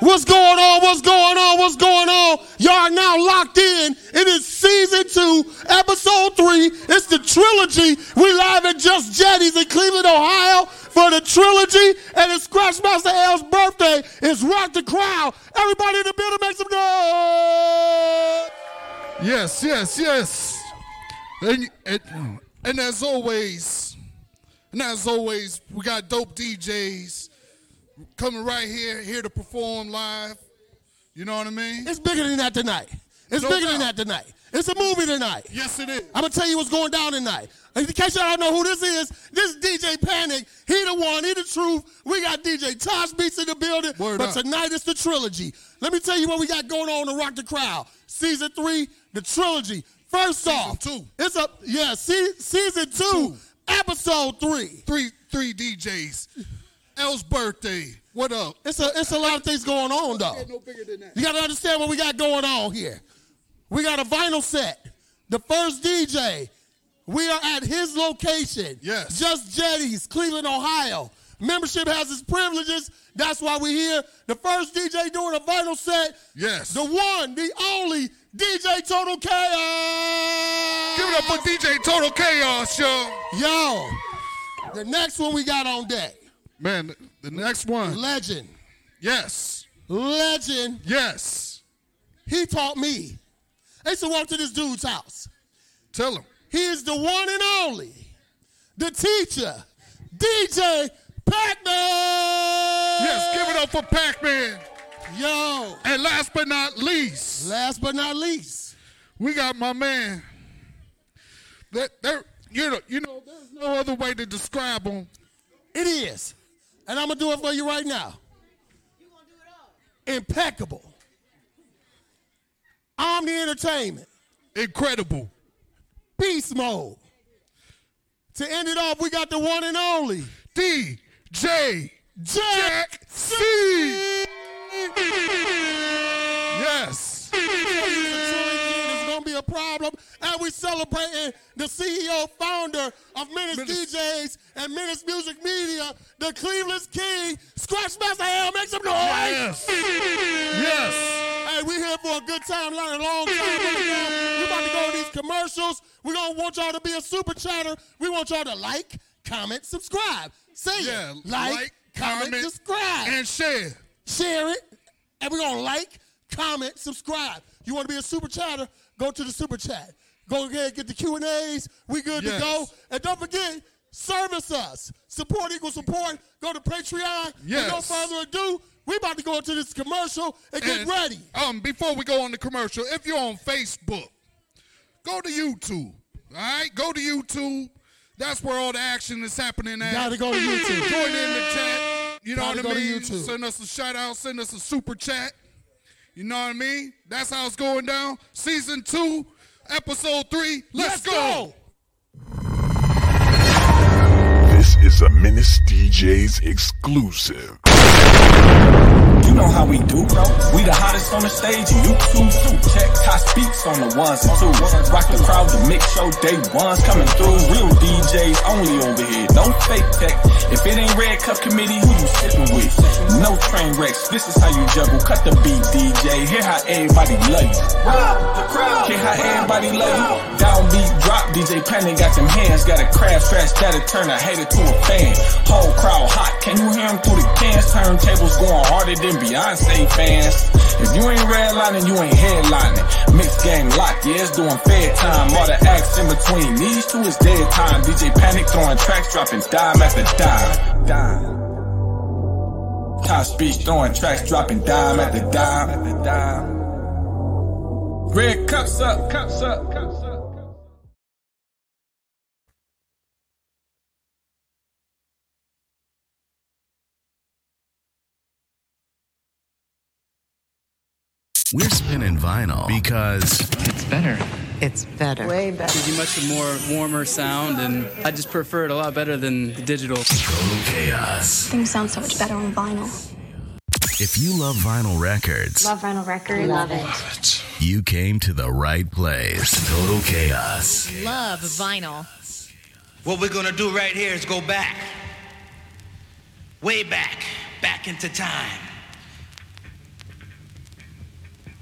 What's going on? What's going on? What's going on? Y'all are now locked in. It is season two, episode three. It's the trilogy. We live at Just Jettie's in Cleveland, Ohio for the trilogy. And it's Scratchmaster L's birthday. It's Rock the Crowd. Everybody in the building make some noise. Yes, yes, yes. And, and, and as always, and as always, we got dope DJs coming right here, here to perform live. You know what I mean? It's bigger than that tonight. It's No bigger than that tonight. It's a movie tonight. Yes, it is. I'm gonna tell you what's going down tonight. In case y'all don't know who this is, this is DJ Panic. He the one, he the truth. We got DJ Tosh Beats in the building. Word but up. tonight it's the trilogy. Let me tell you what we got going on to rock the crowd. Season three, the trilogy. First off, two. It's a yeah, se- season two, Two. episode three. Three, three DJs. L's birthday. What up? It's a it's a lot of things going on though. no bigger than that. You gotta understand what we got going on here. We got a vinyl set. The first DJ. We are at his location. Yes. Just Jettie's, Cleveland, Ohio. Membership has its privileges. That's why we're here. The first DJ doing a vinyl set. Yes. The one, the only DJ Total Chaos. Give it up for DJ Total Chaos, yo. Yo. The next one we got on deck. Man, the next one. Legend. Yes. Legend. Yes. He taught me. I used to walk to this dude's house. Tell him. He is the one and only, the teacher, DJ Pac-Man. Yes, give it up for Pac-Man. Yo, And last but not least, last but not least, we got my man. That there, you know, you know, there's no other way to describe him. it is, and I'm gonna do it for you right now. Impeccable. Omni Entertainment, Incredible. Beast Mode. To end it off, we got the one and only DJ Jack C. Yes. Problem, and we celebrating the CEO, founder of Menace. DJs and Menace Music Media, the Cleveland's King, Scratchmaster L. Make some noise. Yes. Yes. Hey, we here for a good time, learn a long time. Right. We about to go to these commercials. We gonna want y'all to be a super chatter. We want y'all to like, comment, subscribe. Say Yeah. it. Like, comment, subscribe and share. share it, and we're gonna like, comment, subscribe. You want to be a super chatter? Go to the super chat. Go ahead, get the Q and A's. We good Yes. to go. And don't forget, service us. Support equals support. Go to Patreon. With no further ado, we about to go into this commercial and get And, ready. Um, before we go on the commercial, if you're on Facebook, go to YouTube. All right, go to YouTube. That's where all the action is happening at. Gotta go to YouTube. Join in the chat. You know Gotta what I go to mean? YouTube. Send us a shout out. Send us a super chat. You know what I mean? That's how it's going down. Season two, episode three. Let's, go. This is a Menace DJs exclusive. You know how we do, bro. We the hottest on the stage, and you too, too. Check top speaks on the ones and twos. Rock the crowd, the mix show, day ones coming through. Real DJs only over here, no fake tech. If it ain't Red Cup Committee, who you sipping with? No train wrecks, this is how you juggle. Cut the beat, DJ. Hear how everybody love you. Rock the crowd. Hear how everybody love you. Downbeat drop, DJ Panic got them hands. Got a crash trash that'll turn a hater to a fan. Whole crowd hot, can you hear him through the cans? Turntables going harder than Beyonce fans. If you ain't redlining, you ain't headlining. Mixed game locked, yeah, it's doing fair time. All the acts in between these two is dead time. DJ Panic throwing tracks, dropping dime after dime. Dime. Top speech throwing tracks, dropping dime after dime. Red cups up, cups up, cups up. We're spinning vinyl because It's better. It's better. Way better. Gives you much more warmer sound, and I just prefer it a lot better than the digital. total chaos. Things sound so much better on vinyl. If you love vinyl records, Love vinyl records. Love it. you came to the right place. Total chaos. Love vinyl. What we're gonna do right here is go back. Way back. Back into time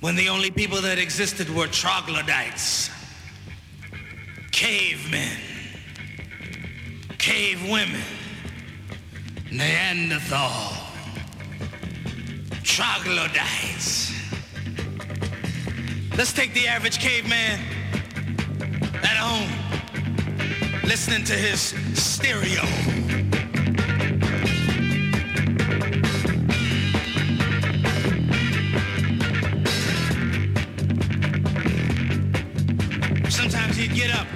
when the only people that existed were troglodytes, cavemen, cave women, Neanderthal, troglodytes. Let's take the average caveman at home listening to his stereo. he'd get up,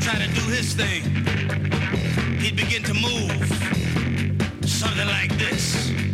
try to do his thing. He'd begin to move, something like this.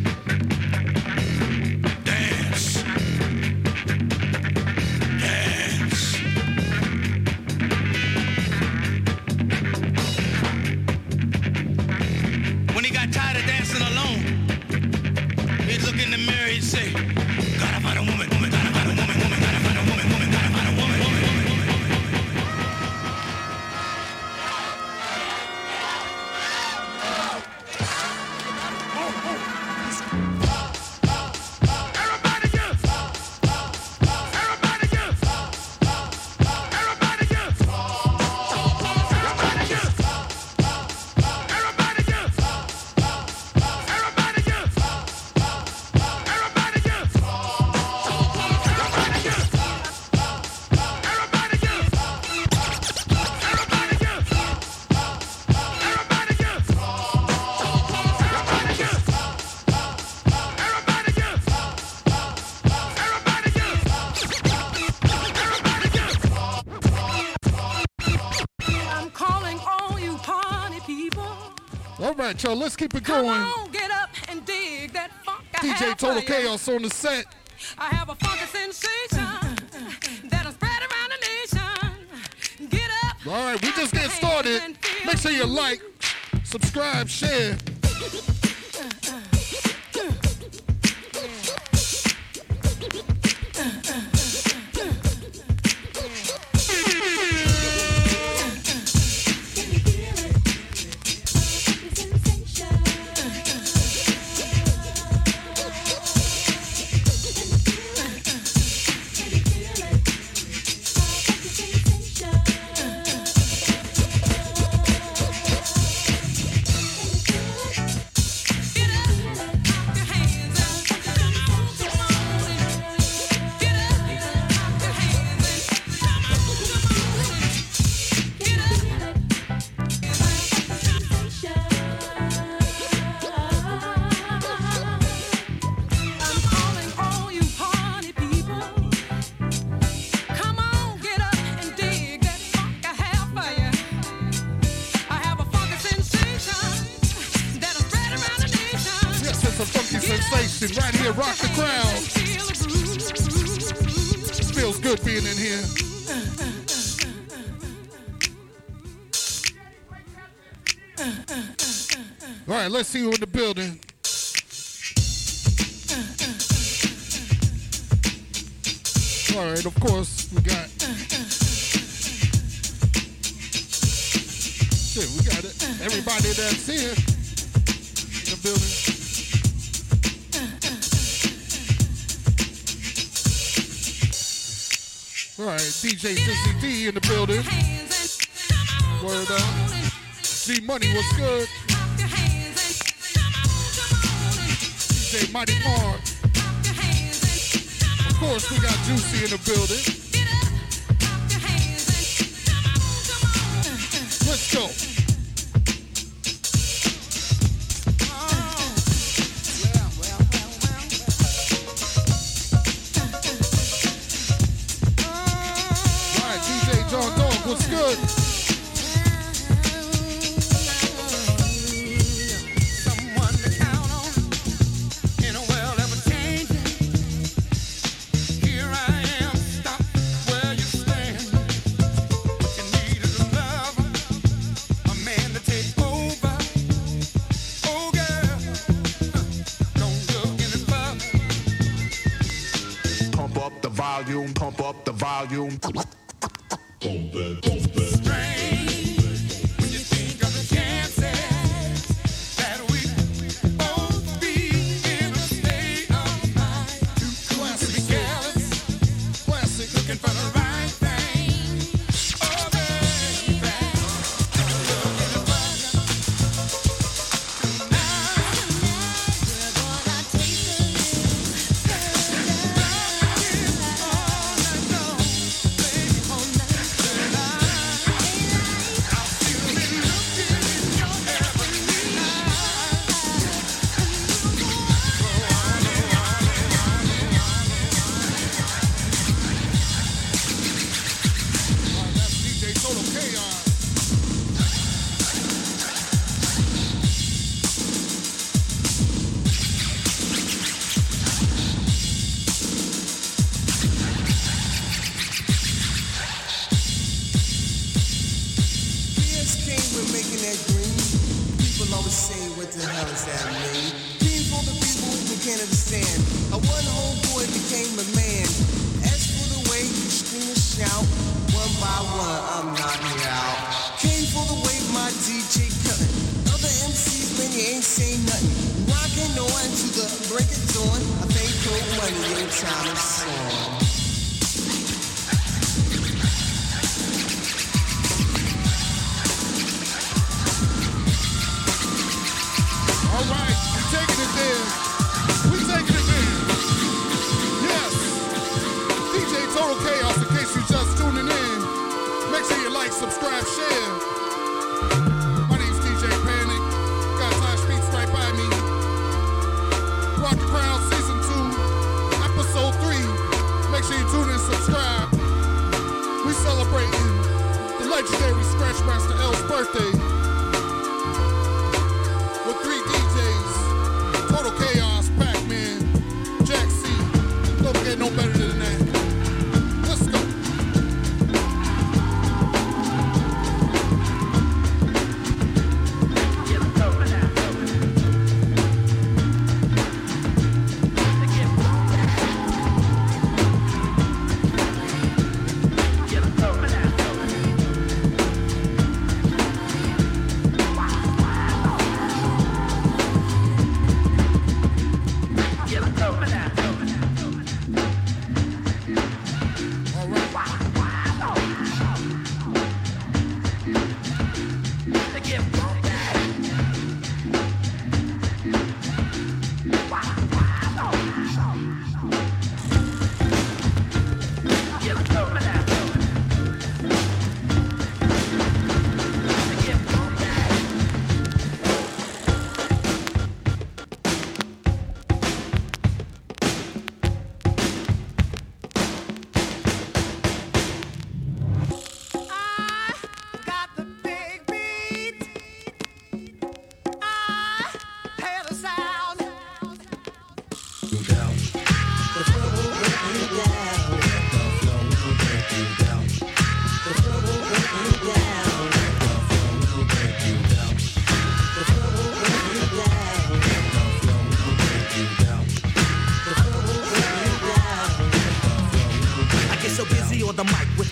right, y'all, let's keep it Come going. On, get up and dig that funk DJ Total Chaos on the set. I have a funky sensation that'll spread around the nation. Get up. All right, we just get started. Make sure you like, subscribe, share. volume.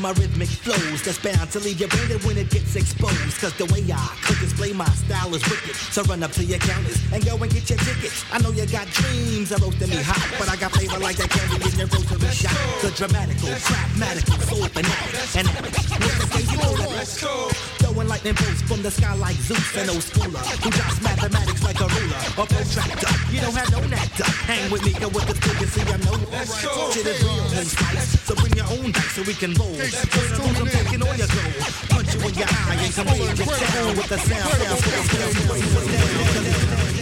My rhythmic flows that's bound to leave you branded when it gets exposed. Cause the way I could display my style is wicked. So run up to your counters and go and get your tickets. I know you got dreams of roasting me hot, but I got flavor like that candy in your rotary shot. The dramatical, pragmatical, so fanatic. And what's the you know that? Throwing lightning bolts from the sky like Zeus and schooler. Who drops mathematics like a ruler, a protractor. You don't have no nectar. Hang with me, go with the stick and see I know. Shit is real and slice. So bring your own dice so we can roll. On some taking all your gold. Punch you in your eye and come in town with the sound. sound, sound, sound.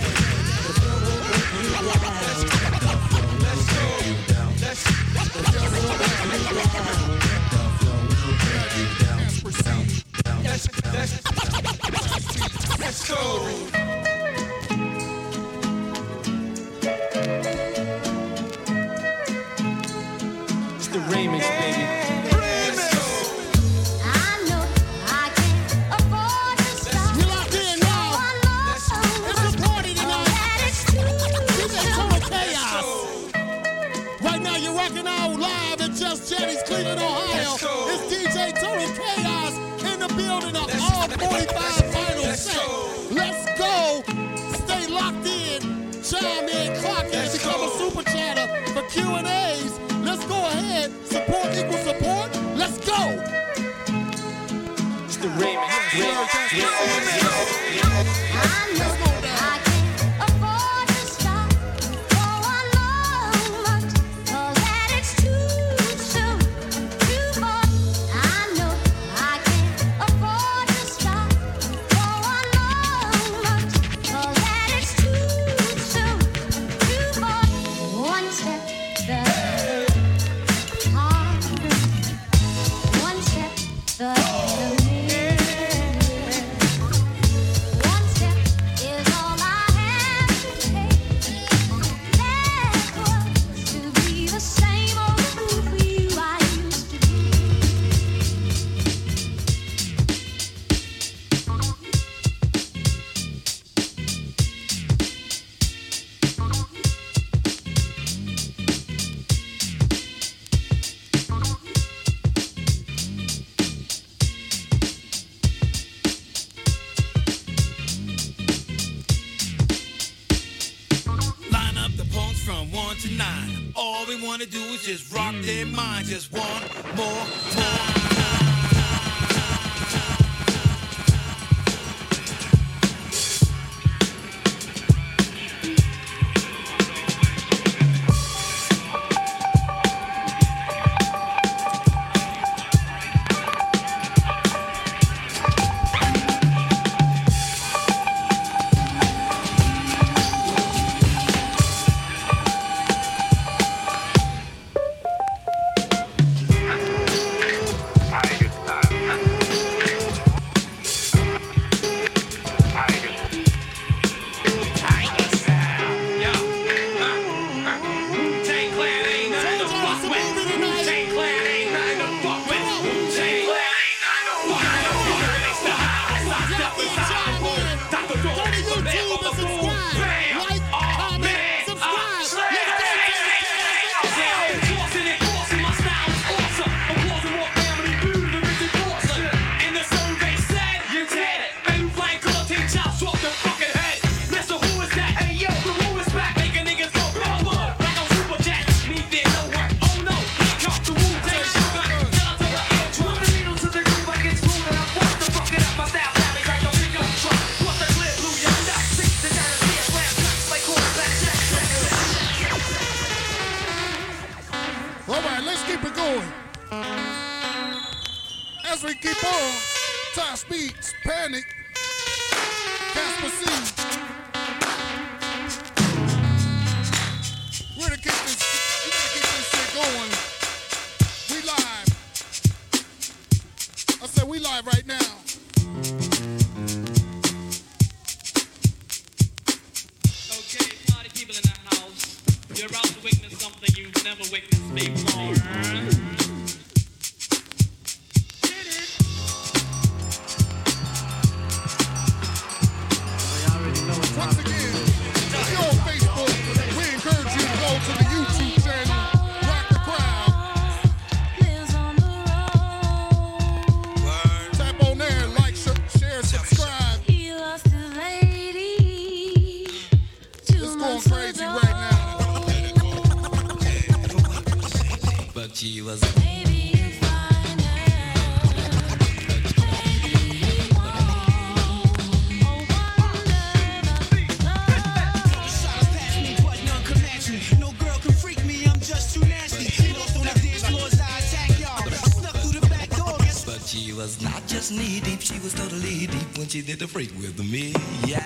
was not just knee deep, she was totally deep when she did the freak with me. Yeah.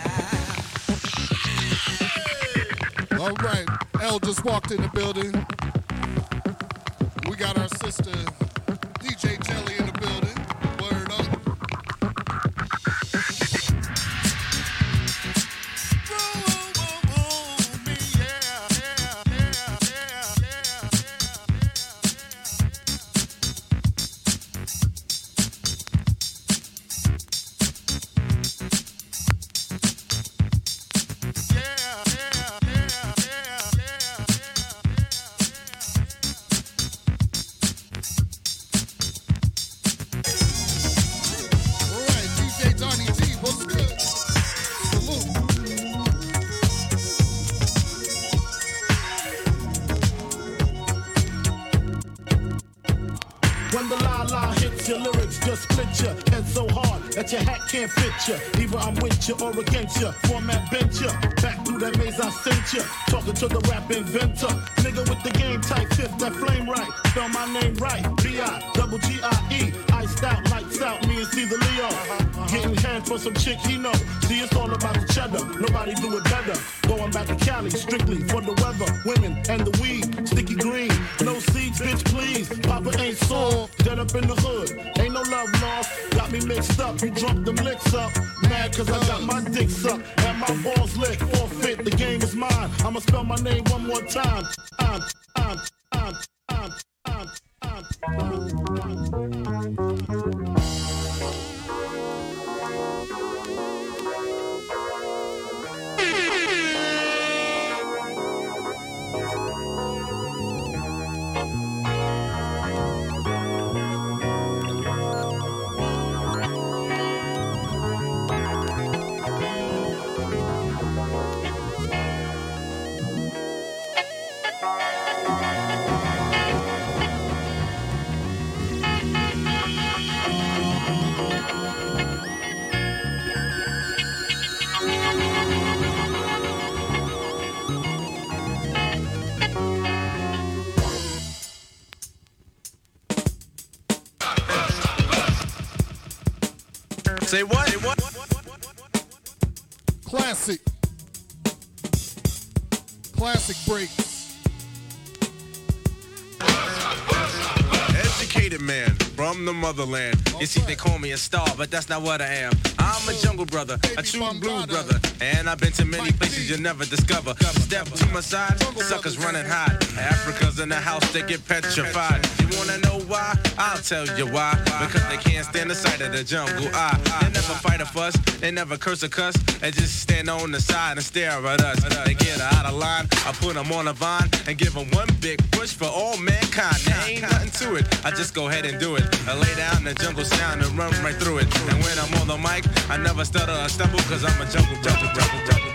All right, L just walked in the building. We got our sister. your aura that's not what I am. I'm a jungle brother, a true blue brother. And I've been to many places you'll never discover. Step to my side, suckers running high. Africa's in the house, they get petrified. You wanna? I'll tell you why. Because they can't stand the sight of the jungle. I, they never fight a fuss, they never curse a cuss. They just stand on the side and stare at us. They get out of line, I put them on a vine and give them one big push for all mankind. There ain't nothing to it, I just go ahead and do it. I lay down the jungle sound and run right through it. And when I'm on the mic, I never stutter or stumble cause I'm a jungle jungle jungle jungle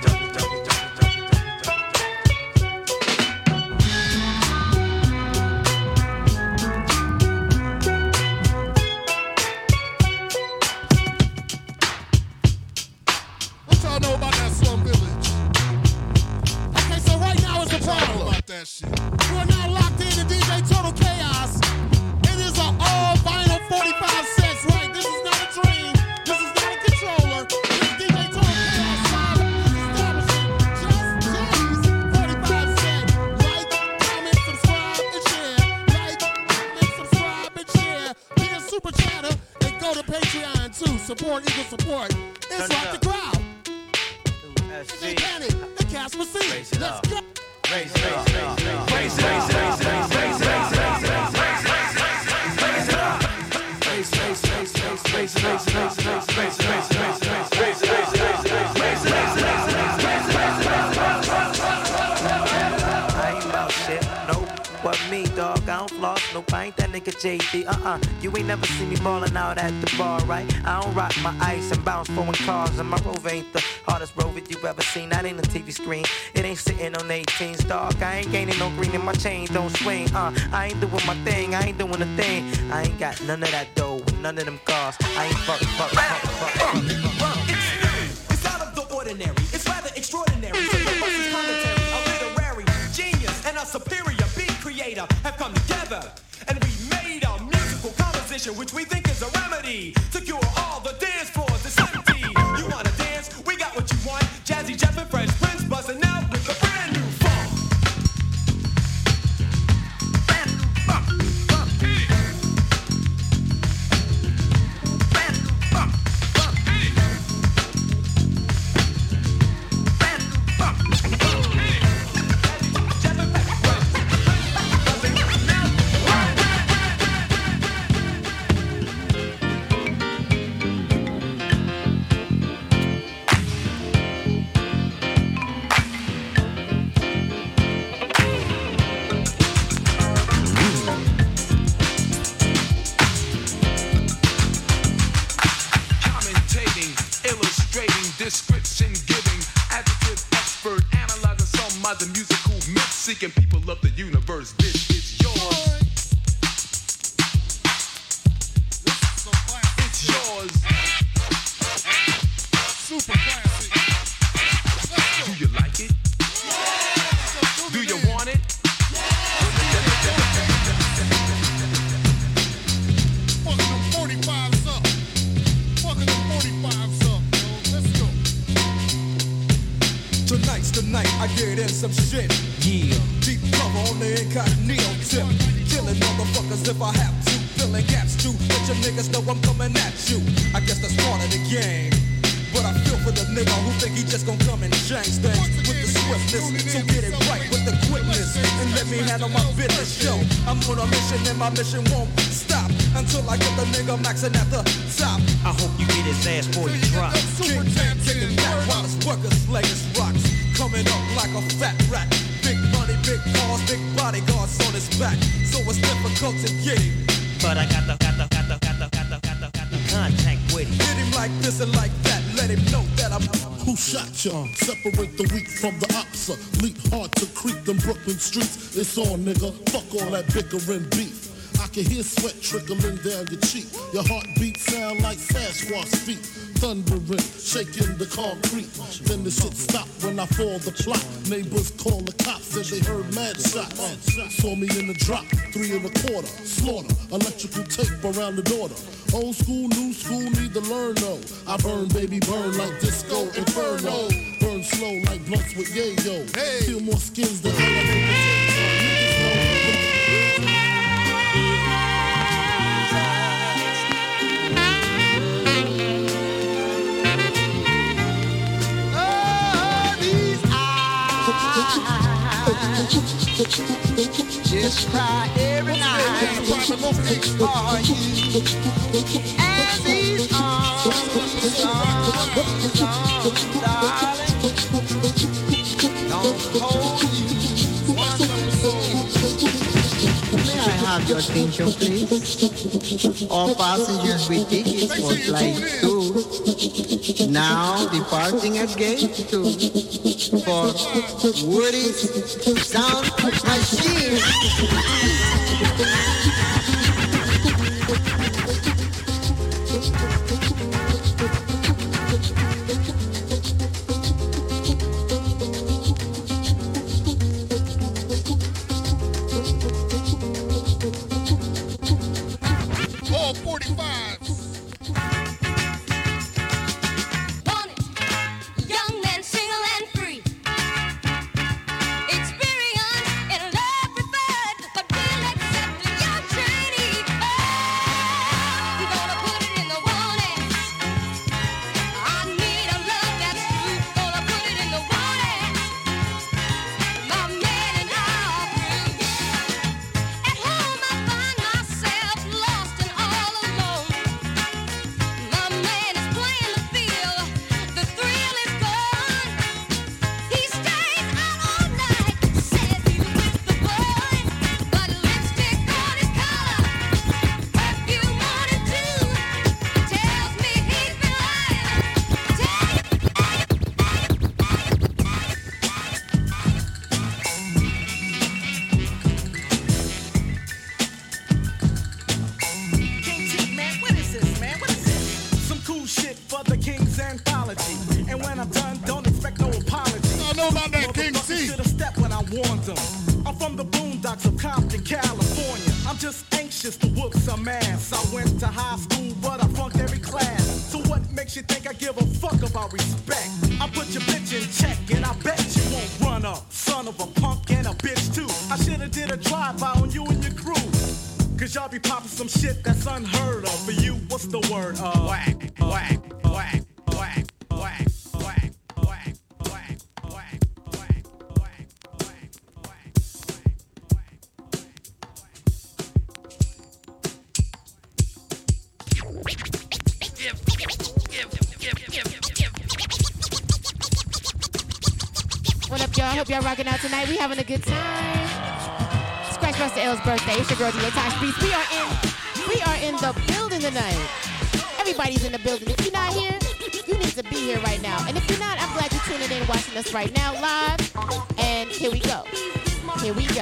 I don't rock my ice and bounce foreign cars, and my rover ain't the hardest rover you ever seen. That ain't a TV screen. It ain't sitting on 18s, dog. I ain't gaining no green in my chain, don't swing, uh. I ain't doing my thing, I ain't doing a thing. I ain't got none of that dough, none of them cars. I ain't fuck, fuck, fuck, fuck. It's it's out of the ordinary. It's rather extraordinary. So the commentary, a literary genius and a superior beat creator have come together, and we made a musical composition which we think is a remedy can hear sweat trickling down your cheek. Your heartbeat sound like Sasquatch feet. Thundering, shaking the concrete. Then the shit stopped when I fall the plot. Neighbors call the cops, as they heard mad shots. Saw me in the drop, three and a quarter. Slaughter, electrical tape around the daughter. Old school, new school, need to learn though. I burn, baby, burn like disco inferno. Burn slow like blunts with yayo. Feel more skins than i. May I have your attention, please? All passengers with tickets for flight two. Now departing at gate two for Woody's Sound Machine. right now live. And here we go. Here we go.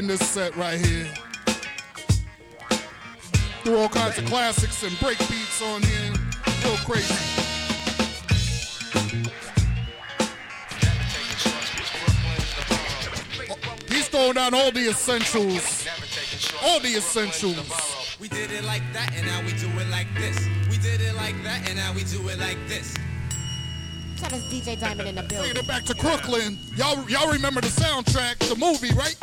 in this set right here. Threw all kinds of classics and break beats on here. Real crazy. He's throwing down all the essentials. All the essentials. We did it like that and now we do it like this. We did it like that and now we do it like this. Shout DJ Diamond in the building. Bringing it back to Brooklyn. Y'all, y'all remember the soundtrack, the movie, right?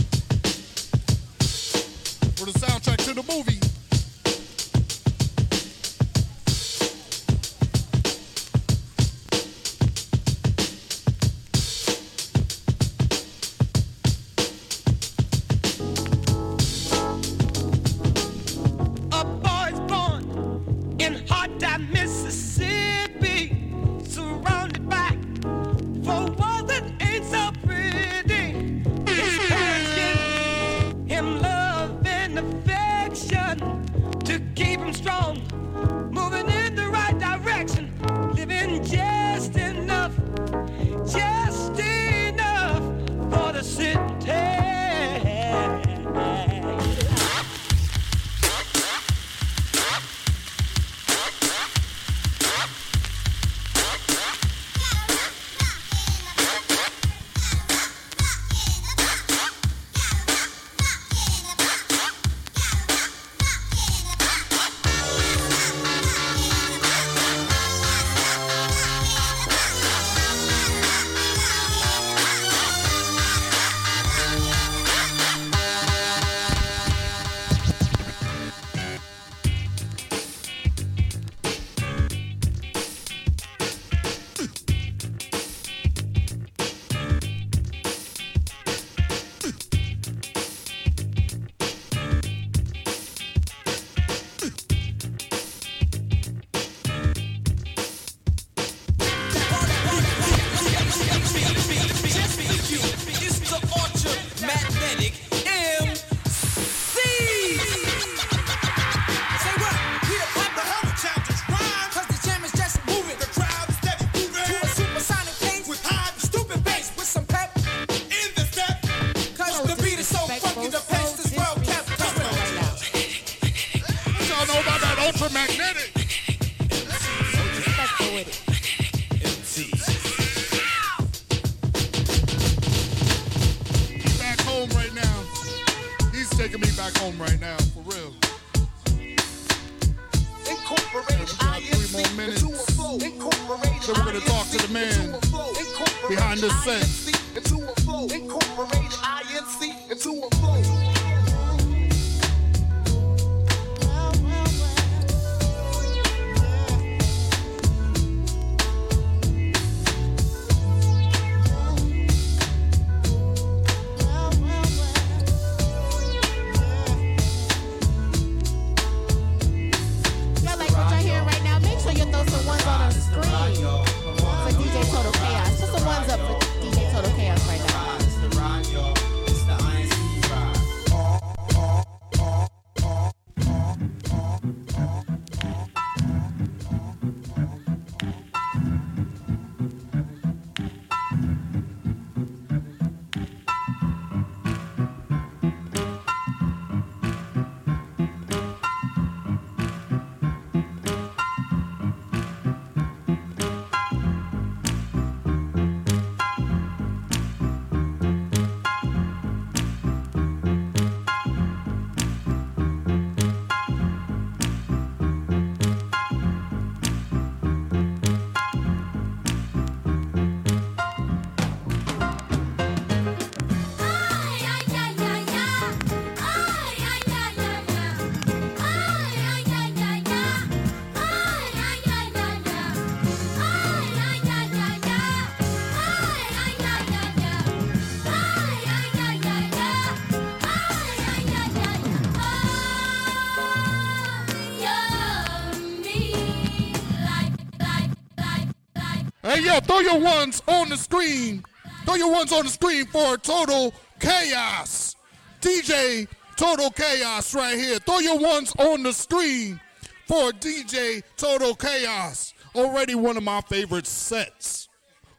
Hey, yo, throw your ones on the screen. Throw your ones on the screen for Total Chaos. DJ Total Chaos right here. Throw your ones on the screen for DJ Total Chaos. Already one of my favorite sets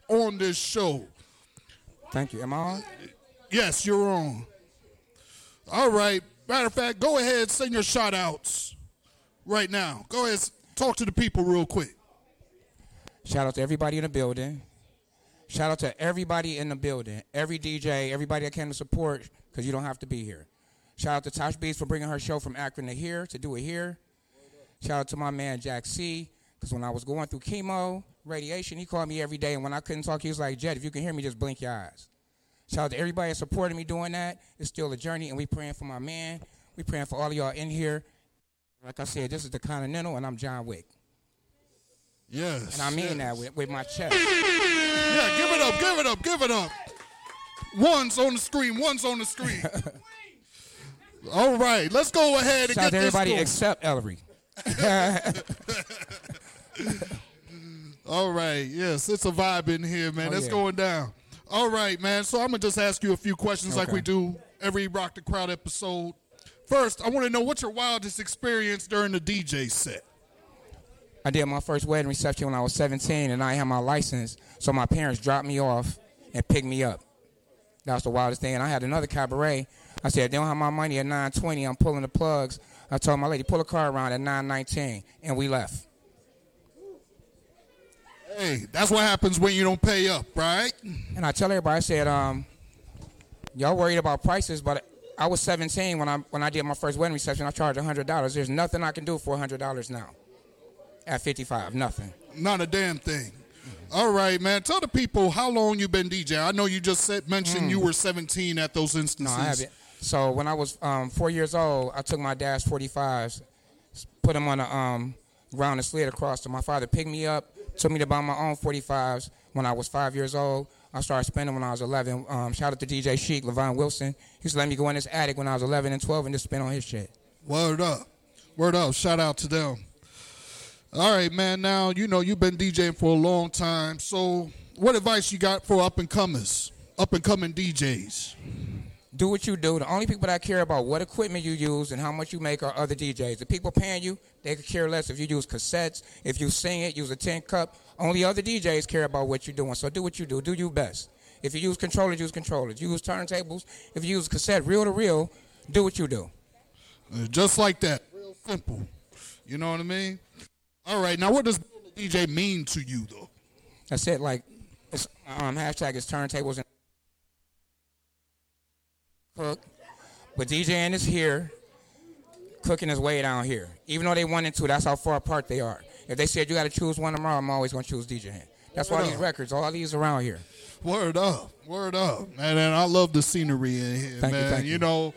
on this show. Thank you. Am I on? Yes, you're on. All right. Matter of fact, go ahead, send your shout outs right now. Go ahead, talk to the people real quick. Shout out to everybody in the building. Shout out to everybody in the building. Every DJ, everybody that came to support, because you don't have to be here. Shout out to Tosh Beats for bringing her show from Akron to here, to do it here. Shout out to my man Jack C, because when I was going through chemo, radiation, he called me every day, and when I couldn't talk, he was like, Jet, if you can hear me, just blink your eyes. Shout out to everybody that supported me doing that. It's still a journey, and we praying for my man. We praying for all of y'all in here. Like I said, this is the Continental, and I'm John Wick. Yes. And I mean yes. that with, with my chest. Yeah, give it up, give it up, give it up. One's on the screen, one's on the screen. All right, let's go ahead and Shout out get to this everybody going. except Ellery. All right, yes, it's a vibe in here, man. Oh, it's yeah. going down. All right, man. So I'm gonna just ask you a few questions like we do every Rock the Crowd episode. First, I want to know what's your wildest experience during the DJ set. I did my first wedding reception when I was 17, and I didn't my license, so my parents dropped me off and picked me up. That was the wildest thing. And I had another cabaret. I said, they don't have my money at 920. I'm pulling the plugs. I told my lady, pull a car around at 919, and we left. Hey, that's what happens when you don't pay up, right? And I tell everybody, I said, um, y'all worried about prices, but I was 17 when I when I did my first wedding reception. I charged $100. There's nothing I can do for $100 now. At 55, nothing. Not a damn thing. All right, man. Tell the people how long you been DJ. I know you just said mentioned Mm. you were 17 at those instances. No. I haven't. So when I was um, four years old, I took my dad's 45s, put them on a um, ground and slid across them. My father picked me up, took me to buy my own 45s when I was five years old. I started spending when I was 11. Um, shout out to DJ Chic, Levon Wilson. He used to let me go in his attic when I was 11 and 12 and just spin on his shit. Word up. Word up. Shout out to them. All right, man. Now, you know, you've been DJing for a long time. So, what advice you got for up and comers, up and coming DJs? do what you do. The only people that care about what equipment you use and how much you make are other DJs. The people paying you, they could care less if you use cassettes, if you sing it, use a tin cup. Only other DJs care about what you're doing. So do what you do. Do your best. If you use controllers, use controllers. Use turntables. If you use cassette, reel to reel, do what you do. Uh, Just like that. Real simple. You know what I mean? All right. Now, what does being a DJ mean to you, though? I said, Like, it's, um, hashtag is turntables and cook. But DJing is here. Cooking is way down here. Even though they and two, that's how far apart they are. If they said you got to choose one tomorrow, I'm always going to choose DJing. That's why these records, all these around here. Word up, word up, man. And I love the scenery in here, Thank you, man. thank you. know,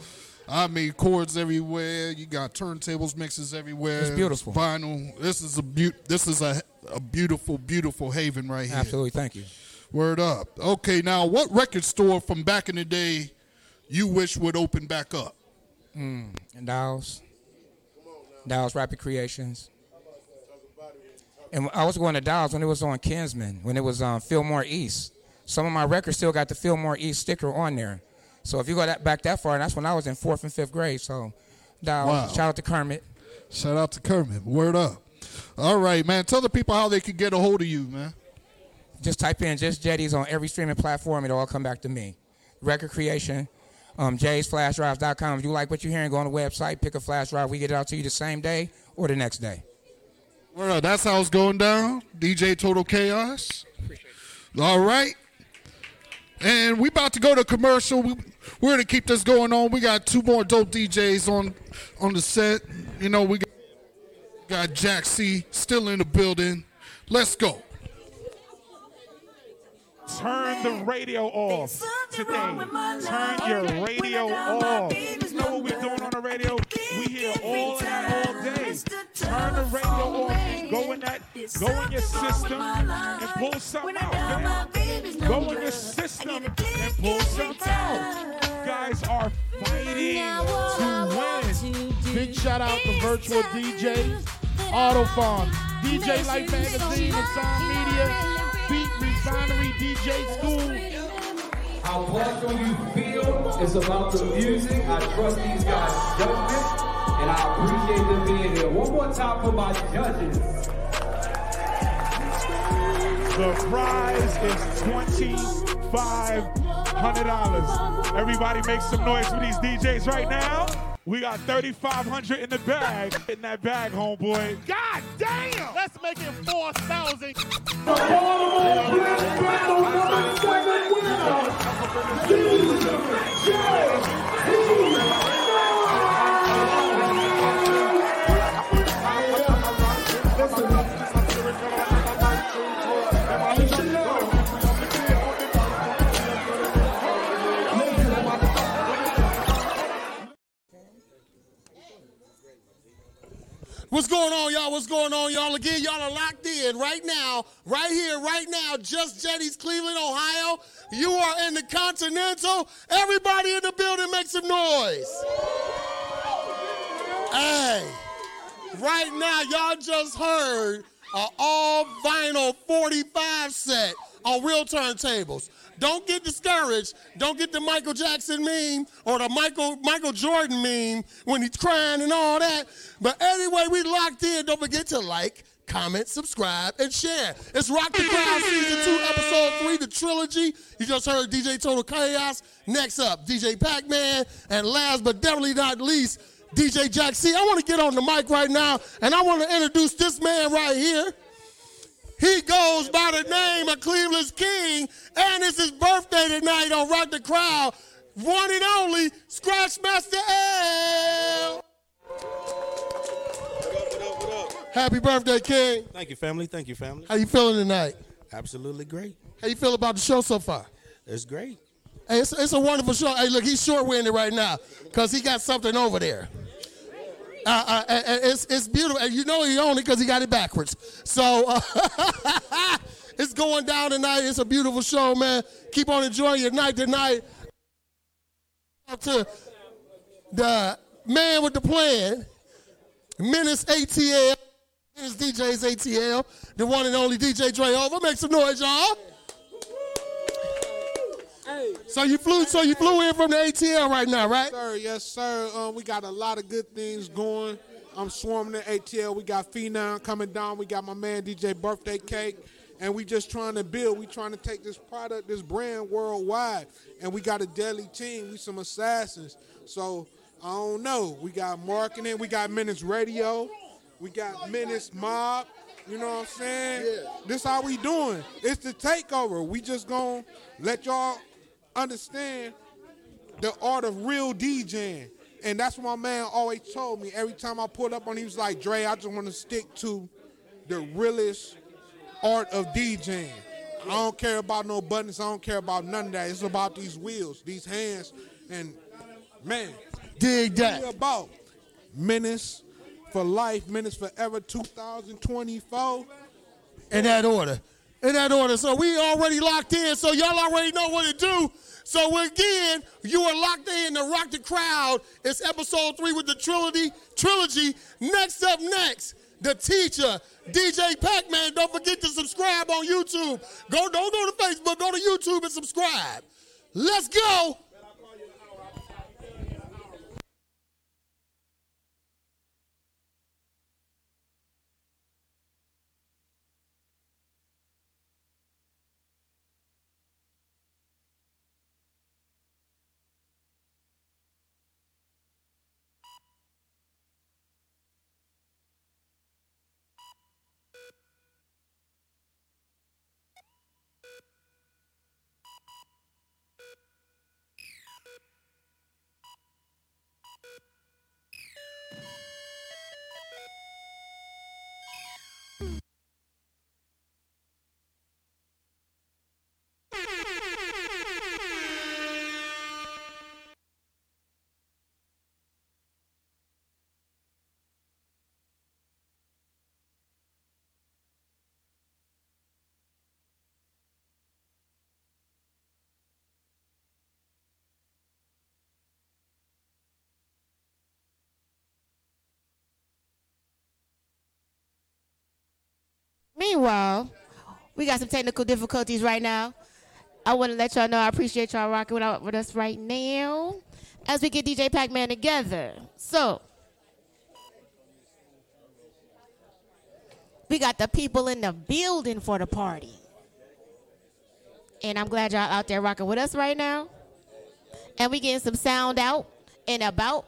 I mean, chords everywhere. You got turntables, mixes everywhere. It's beautiful. Vinyl. This is a beau- This is a a beautiful, beautiful haven right here. Absolutely. Thank you. Word up. Okay, now what record store from back in the day you wish would open back up? Mm. And Dow's. Dow's Rapid Creations. And I was going to Dow's when it was on Kinsman, when it was on Fillmore East. Some of my records still got the Fillmore East sticker on there. So if you go that back that far, that's when I was in fourth and fifth grade. So Dow's, Wow. shout out to Kermit. Shout out to Kermit. Word up. All right, man. Tell the people how they could get a hold of you, man. Just type in just Jettie's on every streaming platform. It'll all come back to me. Record creation, um, jaysflashdrives.com. If you like what you're hearing, go on the website, pick a flash drive. We get it out to you the same day or the next day. Up. That's how it's going down. DJ Total Chaos. All right. And we about to go to commercial. We, we're gonna keep this going on. We got two more dope DJs on on the set. You know, we got, got Jack C still in the building. Let's go. Turn the radio off today. Turn your radio off. You know what we're doing on the radio? We hear all that all day. Turn the radio off and go in that, go in your system and pull something out, man. Go in your system and pull something out. You guys are fighting to win. Big shout out to Virtual DJs, Autofarm, DJ Life Magazine and Sound Media, Beat Refinery DJ School. How special you feel is about the music. I trust these guys' judgment, and I appreciate them being here. One more time for my judges. The prize is twenty-five hundred dollars. Everybody make some noise for these DJs right now. We got thirty-five hundred in the bag. In that bag, homeboy. God damn! Let's make it 4,000. What's going on, y'all? What's going on, y'all? Again, y'all are locked in right now, right here, right now. Just Jettie's, Cleveland, Ohio. You are in the Continental. Everybody in the building, make some noise. Hey, right now, y'all just heard an all vinyl 45 set on real turntables. Don't get discouraged. Don't get the Michael Jackson meme or the Michael Michael Jordan meme when he's crying and all that. But anyway, we locked in. Don't forget to like, comment, subscribe, and share. It's Rock the Crowd Season 2, Episode 3, the trilogy. You just heard DJ Total Chaos. Next up, DJ Pac-Man. And last but definitely not least, DJ Jack C. I want to get on the mic right now, and I want to introduce this man right here. He goes by the name of Cleveland's King, and it's his birthday tonight on Rock the Crowd. One and only Scratchmaster L. What up, what up, what up? Happy birthday, King. Thank you, family. Thank you, family. How you feeling tonight? Absolutely great. How you feel about the show so far? It's great. Hey, it's, it's a wonderful show. Hey, look, he's short-winded right now because he got something over there. Uh, uh, uh, uh, it's, it's beautiful. And you know he owned it because he got it backwards. So uh, it's going down tonight. It's a beautiful show, man. Keep on enjoying your night tonight. To the man with the plan, Menace ATL, Menace DJs ATL, the one and only DJ Dre Over. Make some noise, y'all. So you flew, so you flew in from the ATL right now, right? Sir, yes, sir. Um, we got a lot of good things going. I'm swarming the ATL. We got Phenom coming down. We got my man DJ Birthday Cake. And we just trying to build. We trying to take this product, this brand worldwide. And we got a deadly team. We some assassins. So I don't know. We got marketing. We got Menace Radio. We got Menace Mob. You know what I'm saying? Yeah. This how we doing. It's the takeover. We just gonna let y'all understand the art of real DJing. And that's what my man always told me. Every time I pulled up on him, he was like, Dre, I just want to stick to the realest art of DJing. I don't care about no buttons. I don't care about none of that. It's about these wheels, these hands, and man, dig that. about Menace for life, Menace forever, 2024. in that order. In that order. So we already locked in. So y'all already know what to do. So again, you are locked in to rock the crowd. It's episode three with the trilogy. Trilogy. Next up, next, the teacher, DJ Pac-Man. Don't forget to subscribe on YouTube. Go, don't go to Facebook. Go to YouTube and subscribe. Let's go. Meanwhile, we got some technical difficulties right now. I want to let y'all know I appreciate y'all rocking with, with us right now as we get DJ Pac Man together. So, we got the people in the building for the party. And I'm glad y'all out there rocking with us right now. And we getting some sound out and about.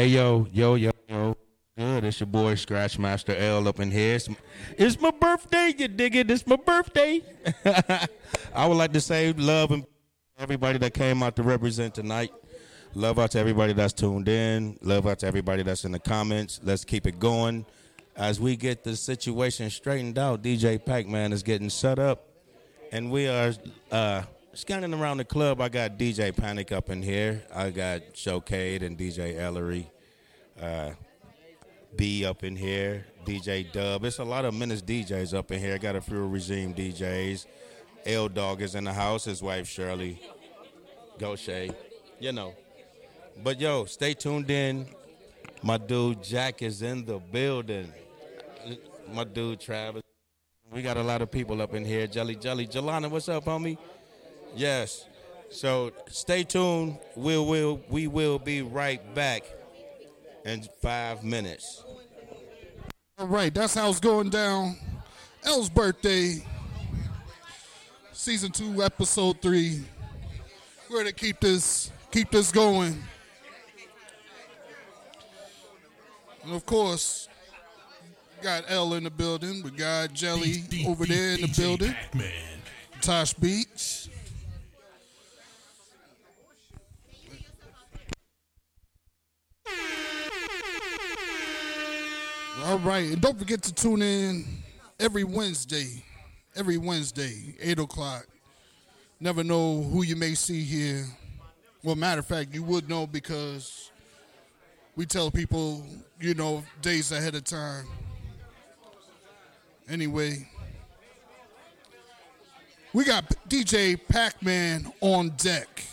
Hey yo, yo, yo, yo. Good. It's your boy Scratchmaster L up in here. It's, it's my birthday, you dig it? It's my birthday. I would like to say love and everybody that came out to represent tonight. Love out to everybody that's tuned in. Love out to everybody that's in the comments. Let's keep it going. As we get the situation straightened out, DJ Pac Man is getting set up. And we are uh, scanning around the club. I got DJ Panic up in here. I got Showcade and DJ Ellery. Uh, B up in here. DJ Dub. It's a lot of Menace DJs up in here. I got a few Regime DJs. L Dog is in the house. His wife Shirley. Gaucher. You know. But yo, stay tuned in. My dude Jack is in the building. My dude Travis. We got a lot of people up in here. Jelly Jelly. Jelana, what's up, homie? Yes. So stay tuned. We will we will be right back in five minutes. All right, that's how it's going down. L's birthday, season two, episode three. We're gonna keep this keep this going. And of course, we got L in the building. We got Jelly over there in the building. Tosh Beats. All right, and don't forget to tune in every Wednesday, every Wednesday, 8 o'clock. Never know who you may see here. Well, matter of fact, you would know because we tell people, you know, days ahead of time. Anyway, we got DJ Pac Man on deck.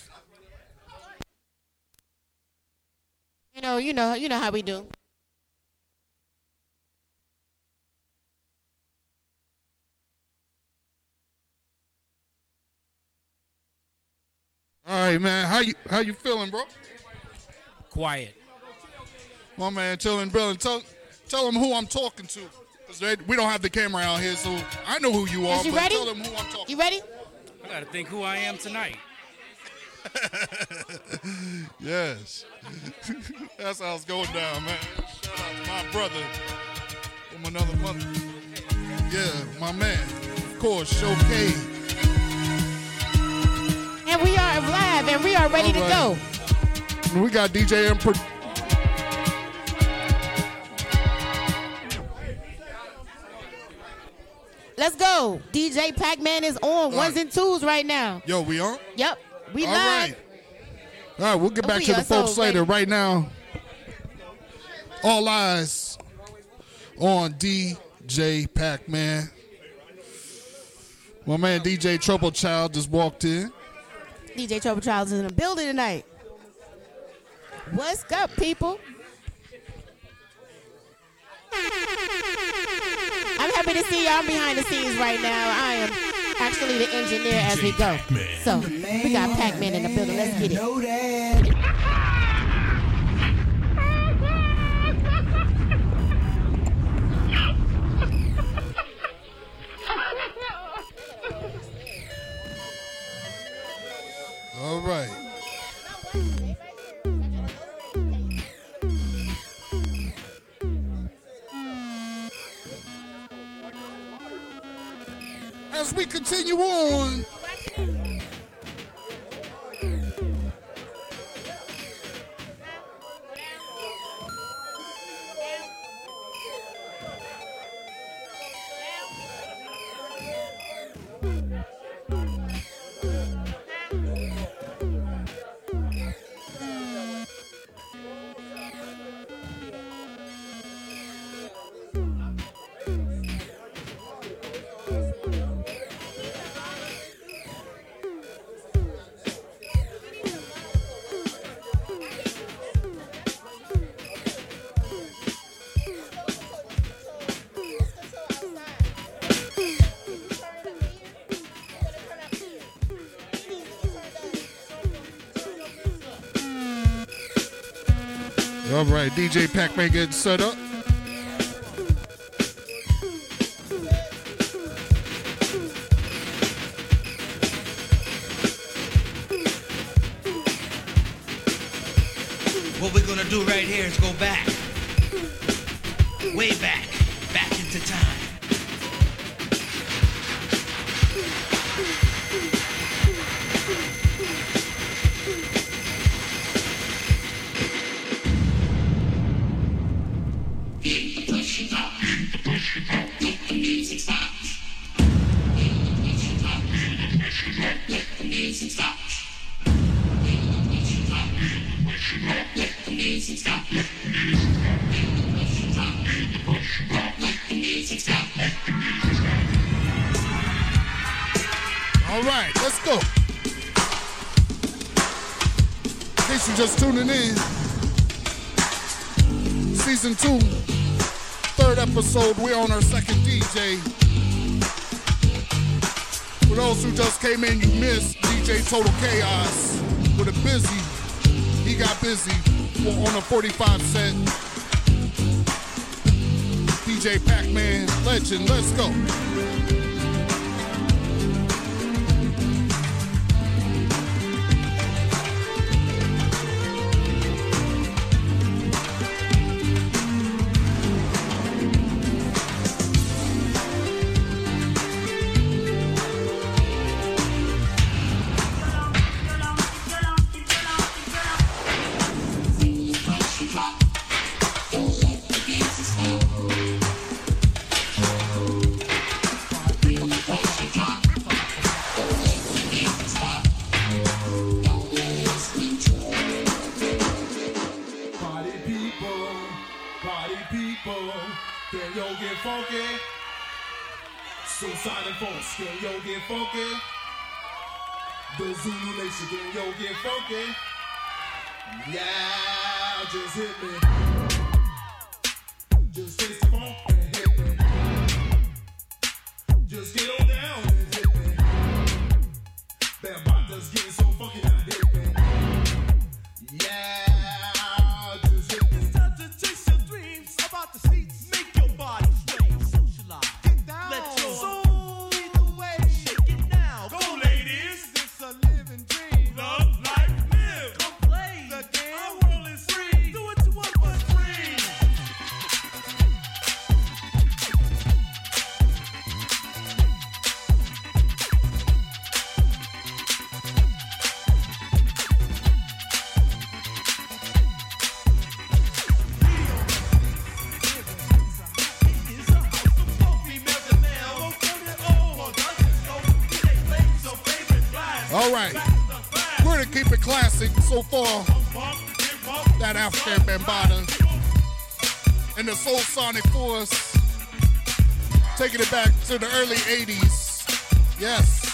You know, you know, you know how we do. All right, man. How you how you feeling, bro? Quiet. My man, telling Bill and tell tell them who I'm talking to. 'Cause they- we don't have the camera out here, so I know who you are. Is you but ready? tell them who I'm talking. You ready? I gotta think who I am tonight. yes. That's how it's going down, man. Shout out to my brother from another mother. Yeah, my man. Of course, Show K. And we are live and we are ready to go. And We got DJ and pro- Let's go. DJ Pac-Man is on ones and twos right now. Yo, we on? Yep. We All live. right. All right, we'll get back We to the are so folks later. Right now, all eyes on DJ Pac Man. My man DJ Trouble Child just walked in. DJ Trouble Childs is in the building tonight. What's up, people? I'm happy to see y'all behind the scenes right now. I am actually the engineer as we go. So we got Pac-Man in the building. Let's get it. Right, DJ Pac Man getting set up. What we're gonna do right here is go back. Season third episode, we're on our second DJ. For those who just came in, you missed DJ Total Chaos with a busy. He got busy on a 45 set. DJ Pac-Man, legend, let's go. taking it back to the early 80s. Yes.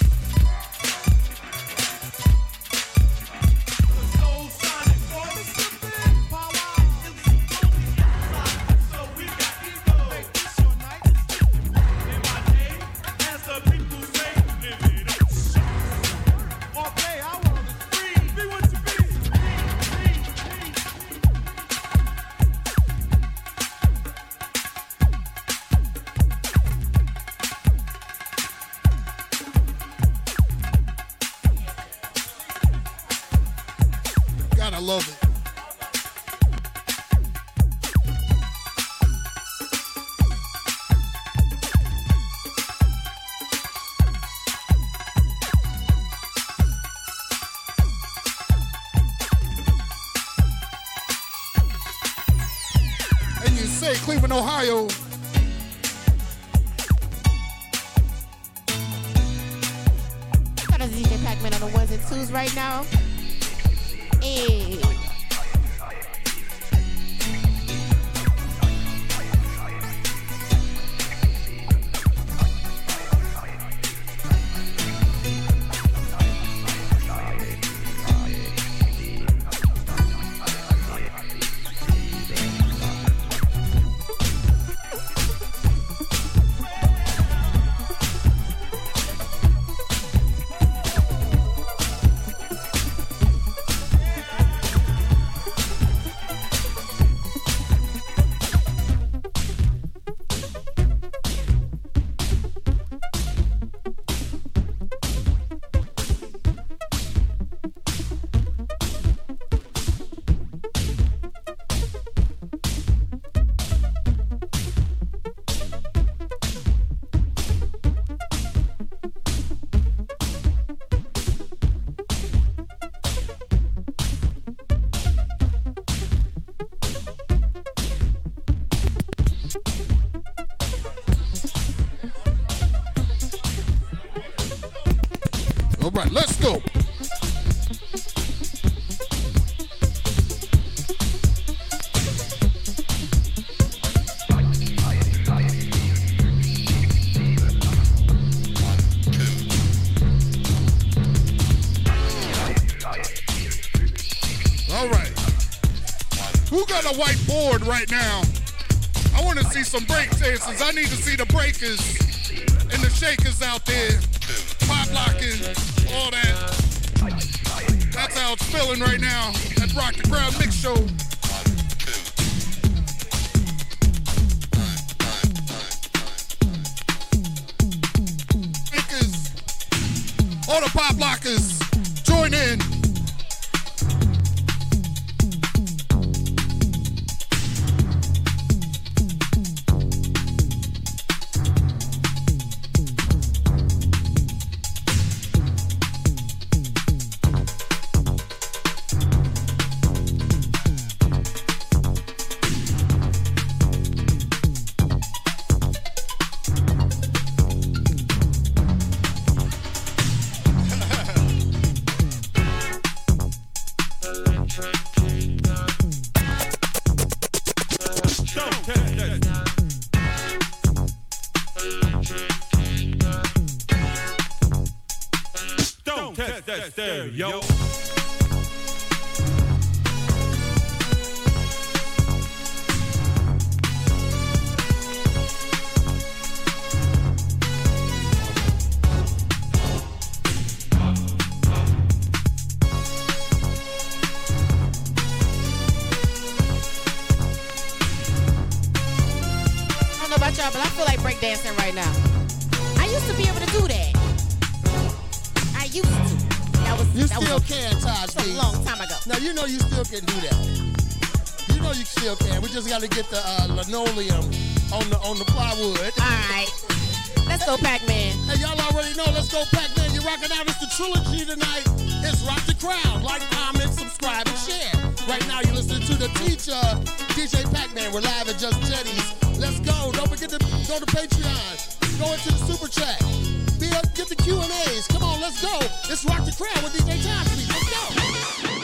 whiteboard right now. I want to see some break dances. I need to see the breakers and the shakers out there, pop locking, all that. That's how it's feeling right now That's Rock the Crowd Mix Show. All the pop lock to the super chat. Bill, get the Q and A's. Come on, let's go. Let's rock the crowd with DJ Toxie. Let's go.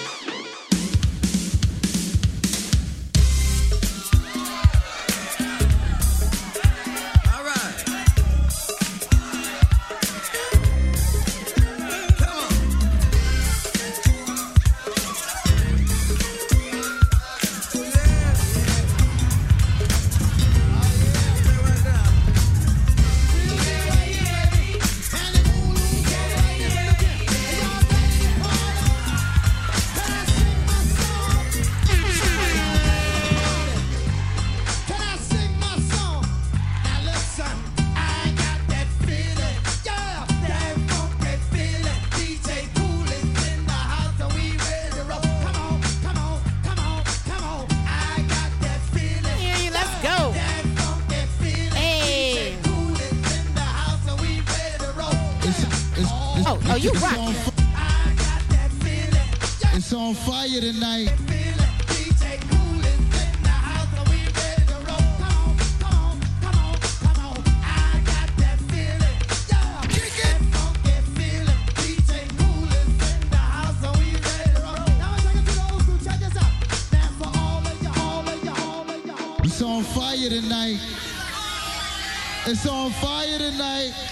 midnight.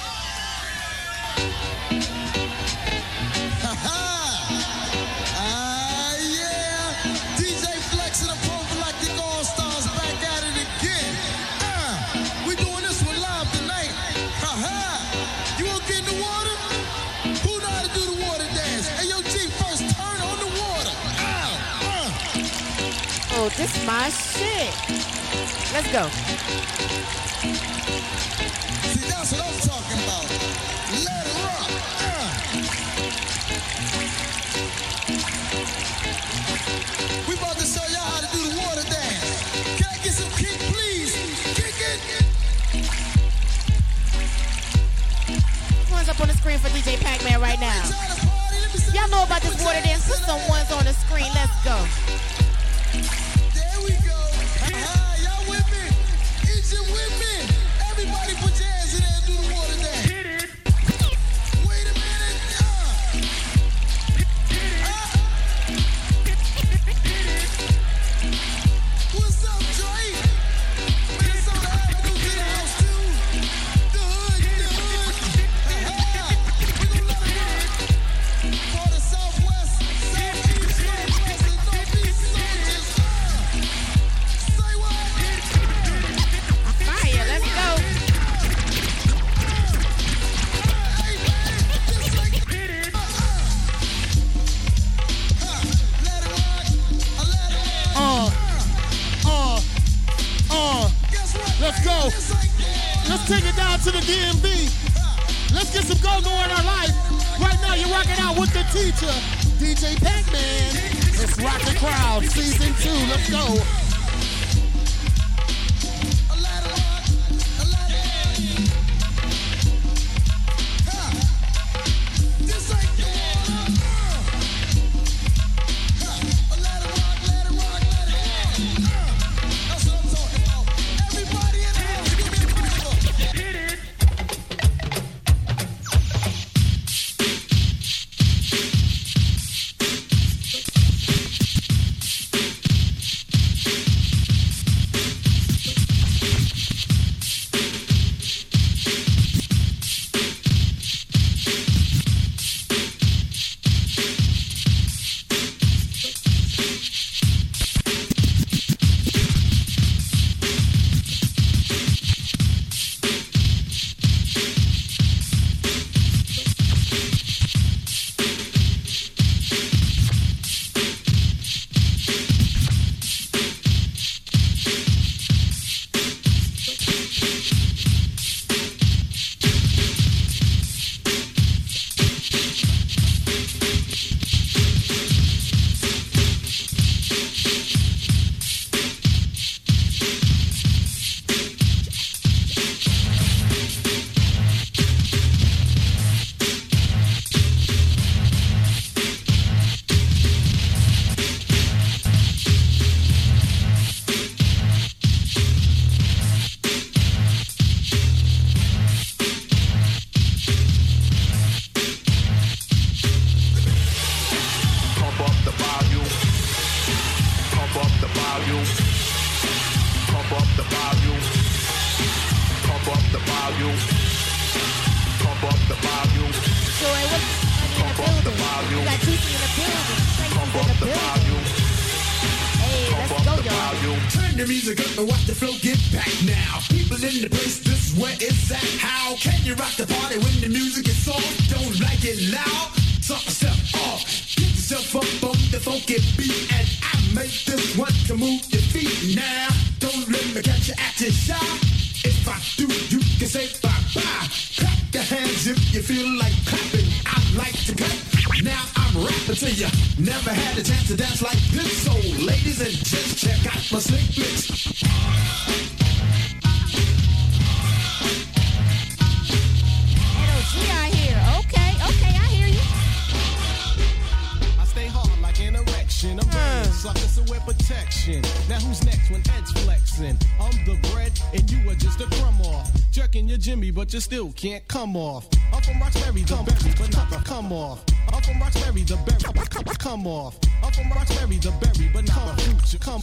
Come, off. I'm from Roxbury, the berry, but not the fruit. Come,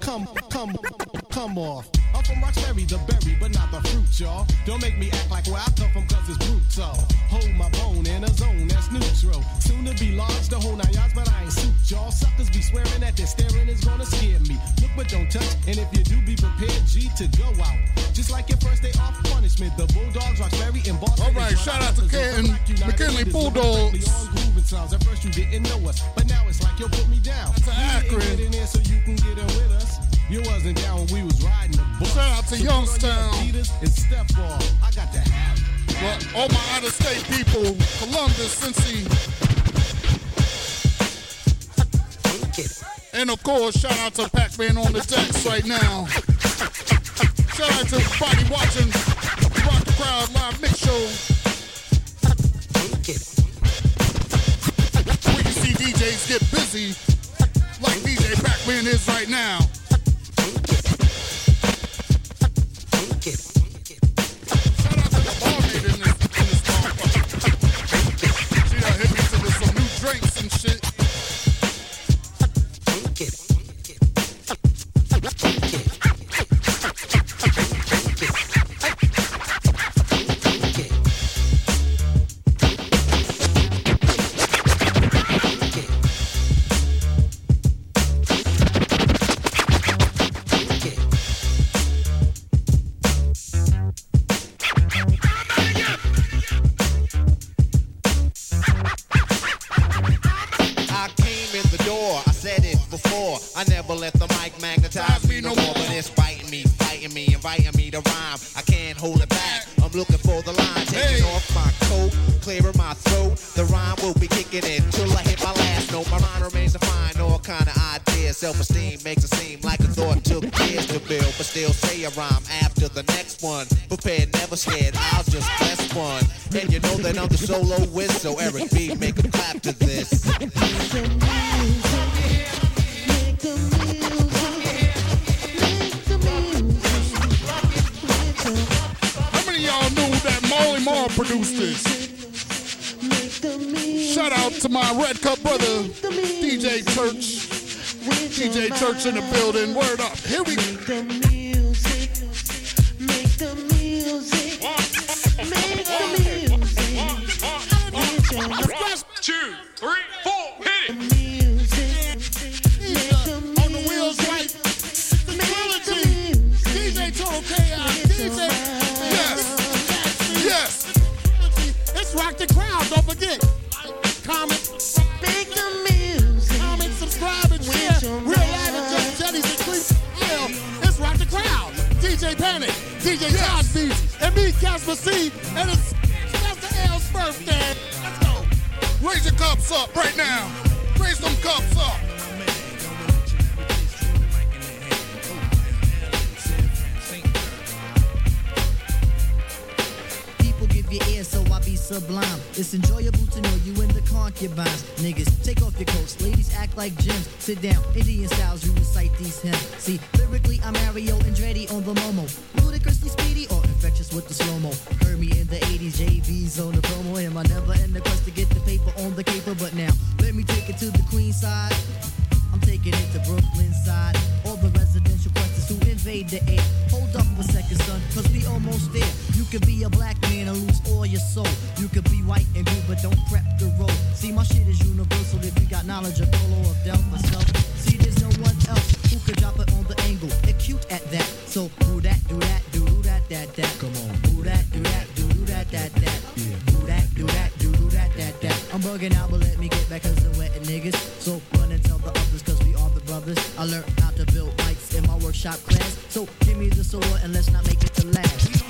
come, come, come, come off. I'm from Roxbury, the berry, but not the fruit, y'all. Don't make me act like where I come from, cause it's brutal. Hold my bone in a zone that's neutral. Soon to be large, the whole nine yards, but I ain't suit y'all. Suckers be swearing that their staring is gonna scare me. Look but don't touch, and if you do, be prepared, G, to go out. Just like your first day off punishment, the Bulldogs, Roxbury, and Boston. All right, shout out to Canton, McKinley Bulldogs. At first you didn't right now. Raise your cups up right now. Raise them cups up. I be sublime. It's enjoyable to know you in the concubines. Niggas, take off your coats. Ladies act like gems. Sit down, Indian styles, you recite these hymns. See, lyrically, I'm Mario Andretti on the Momo. Ludicrously speedy or infectious with the slow mo. Heard me in the 80s, JV's on the promo. Am I never in the quest to get the paper on the caper? But now, let me take it to the queen side taking it to Brooklyn side. All the residential questions to invade the air. Hold up a second, son, cause we almost there. You could be a black man and lose all your soul. You could be white and blue, but don't prep the road. See, my shit is universal if you got knowledge of Dolo, or Delph, or. See, there's no one else who could drop it on the angle. They're cute at that. So, do that, do that, do that, that, that. Come on. Do that, do that, do that, that, that. Yeah. Do that, do that, do that, that, that. I'm bugging out, but let me get back cause I'm wetting niggas. So, run I learned how to build mics in my workshop class. So give me the solo and let's not make it to last.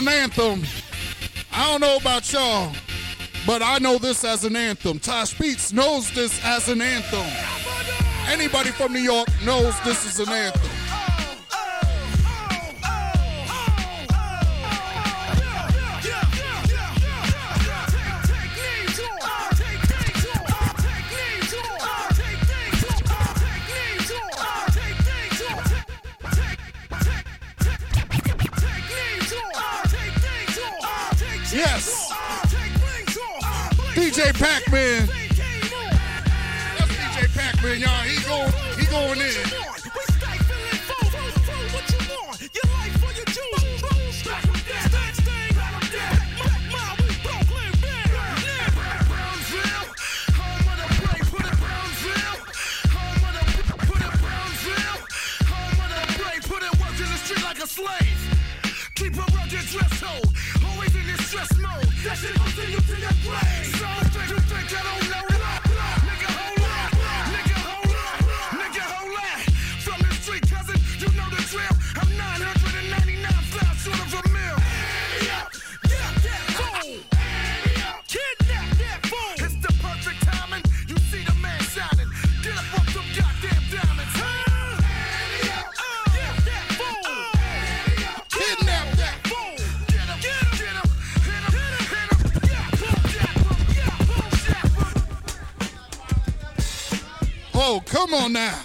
An anthem. I don't know about y'all, but I know this as an anthem. Tosh Beats knows this as an anthem. Anybody from New York knows this is an anthem. Now.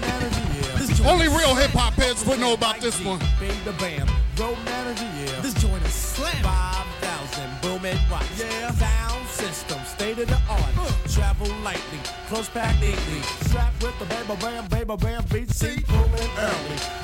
Manager, yeah. This joint Only real hip hop heads would know about this one. G, the Bam. Road manager, yeah. This joint is slam. 5,000 boom and rock. Yeah. Sound system, state of the art. Travel lightly, close pack neatly. Strapped with the baby bam, baby bam, beat seat, booming early.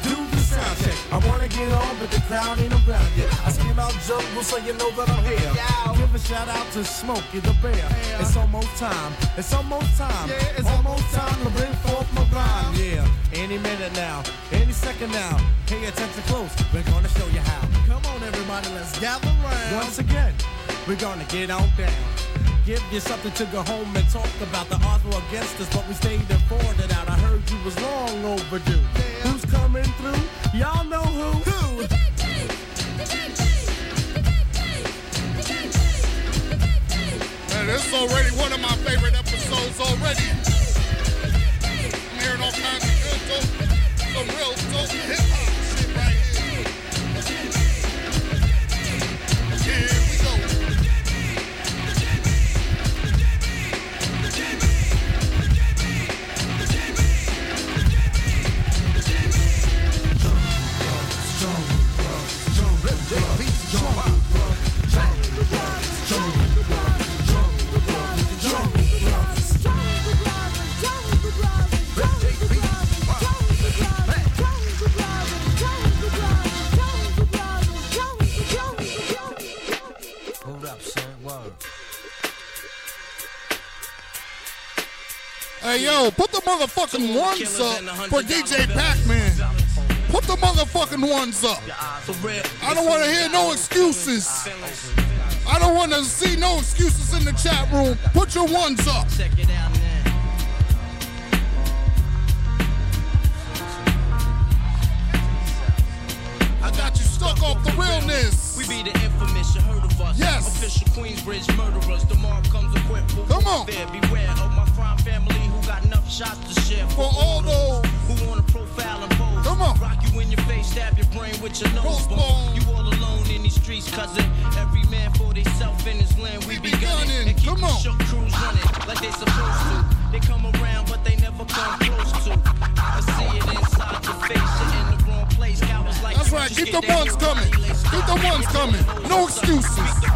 Get on, but the crowd ain't around yet. I scream out jungle so you know that I'm here. Give a shout out to Smokey the Bear. It's almost time. It's almost time. it's almost time to bring forth my rhyme. Yeah, any minute now, any second now. Pay attention close. We're gonna show you how. Come on, everybody, let's gather round. Once again, we're gonna get on down. Give you something to go home and talk about. The odds were against us, but we stayed and fought it out. I heard you was long overdue. Who's coming through? Y'all know who? Who? Man, this is already one of my favorite episodes already. I'm hearing all kinds of good dope, some real dope hip hop motherfucking ones up for DJ Pacman. Put the motherfucking ones up. I don't want to hear no excuses. I don't want to see no excuses in the chat room. Put your ones up. The ones coming. No excuses.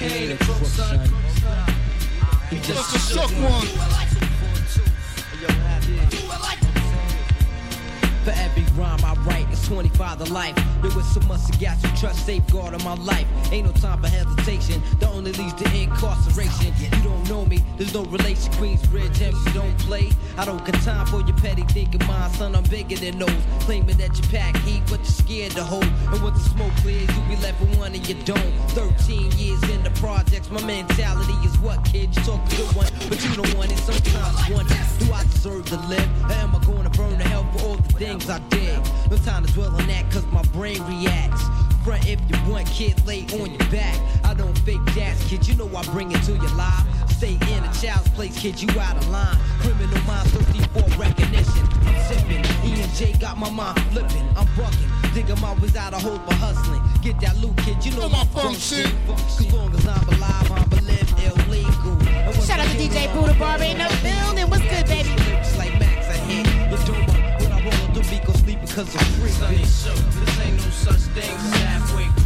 He ain't a crook, son. He just shook one. For every rhyme I write, it's 25 to life. There was so much gas to trust, safeguard of my life. Ain't no time for hesitation, The only leads to incarceration. You don't know me, there's no relation. Queensbridge, you don't play. I don't got time for your petty thinking, mind, son. I'm bigger than those. Claiming that you pack heat, but you're scared to hold. And once the smoke clears, you be left with one and you don't. 13 years in the projects, my mentality is what, kid? You talk good one, but you don't want it. Sometimes wonder, do I deserve to live? Or am I going to burn to hell for all the things I did? No time to dwell on that, cause my brain reacts. Front if you want, kid, lay on your back. I don't fake jazz, kid, you know I bring it to your live. Stay in a child's place, kid, you out of line. Criminal minds thirsty for recognition. I'm sipping, E and J got my mind flipping. I'm bugging, digging my ways out of hope for hustling. Get that loot, kid, you know my function. Cause long as I'm alive, I'm believe illegal. Shout out to DJ Buddha Barber in the building. Sleep because I'm free. Shook. This ain't no such thing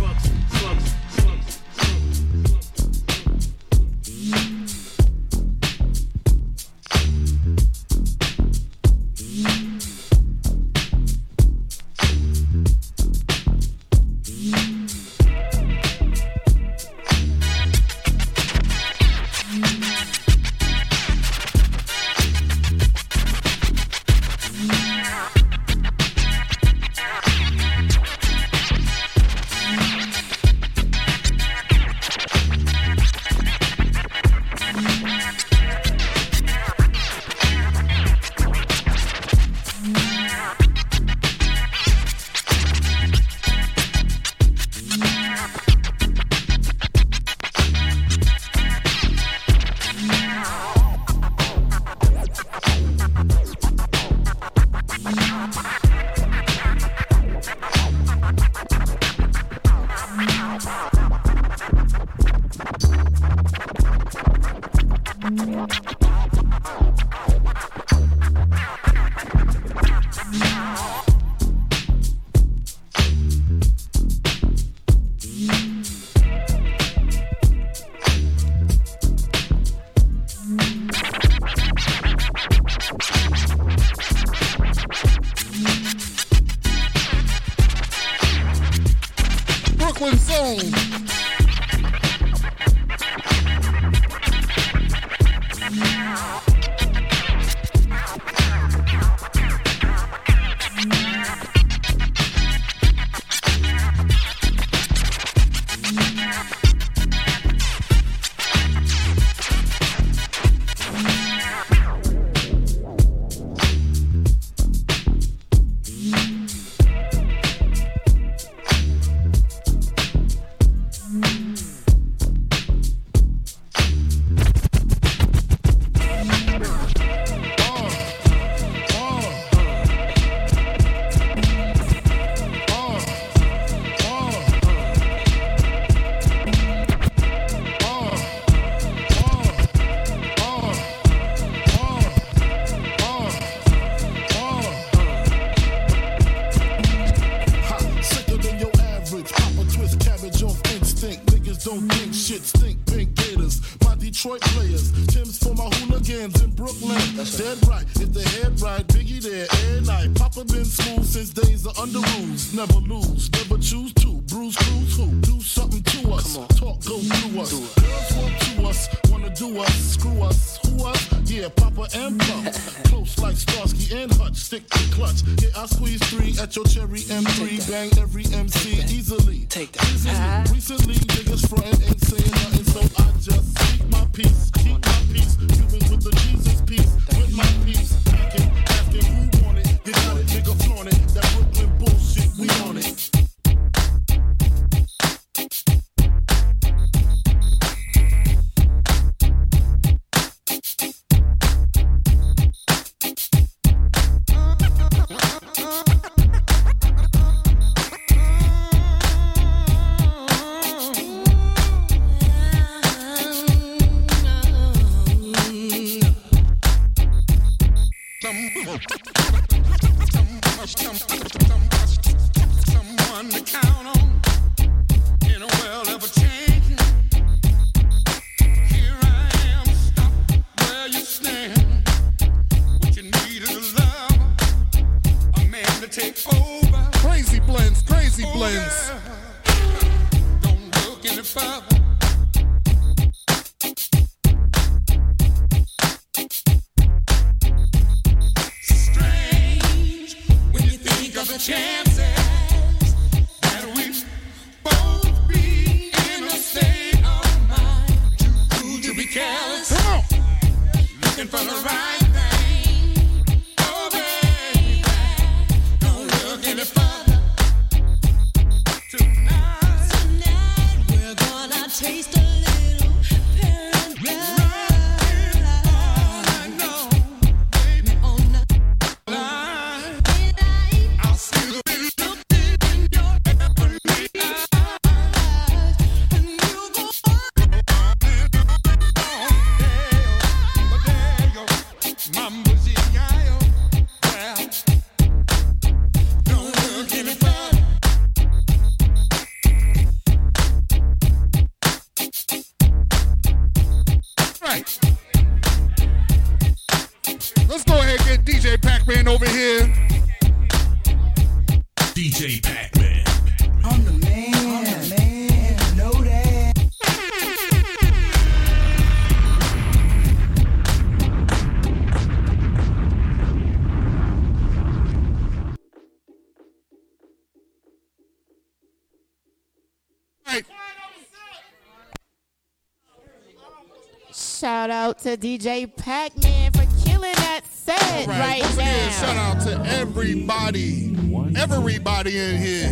Shout out to DJ Pacman for killing that set All right, once again, shout out to everybody, everybody in here.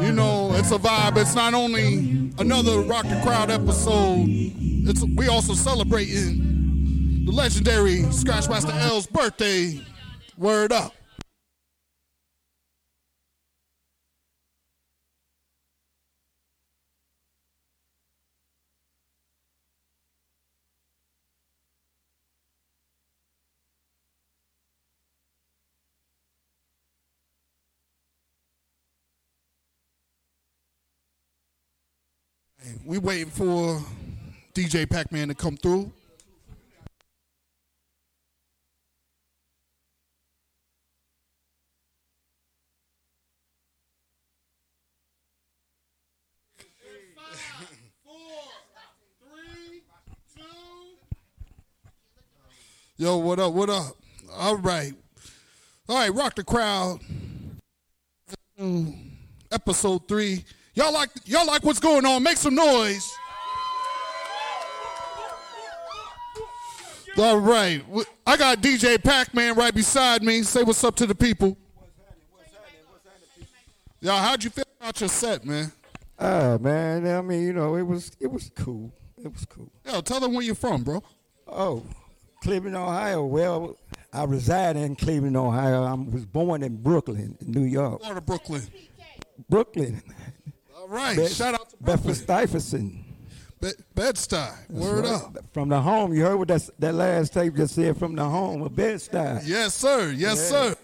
You know, it's a vibe. It's not only another Rock the Crowd episode. It's we also celebrating the legendary Scratchmaster L's birthday. Word up. We waiting for DJ Pacman to come through. Yo, what up? What up? All right. All right, rock the crowd. Mm, Episode three. Y'all like y'all like what's going on? Make some noise. All right. I got DJ Pacman right beside me. Say what's up to the people. Y'all, how'd you feel about your set, man? Ah, man. I mean, you know, it was it was cool. It was cool. Yo, tell them where you're from, bro. Oh, Cleveland, Ohio. Well, I reside in Cleveland, Ohio. I was born in Brooklyn, New York. Florida, Brooklyn. Brooklyn. Right. Be- Shout out to Bedford Stuyvesant. Be- Bed-Stuy. Word right. up. From the home. You heard what that, that last tape just said from the home of Bed-Stuy. Yes, sir. Yes, Yeah. sir.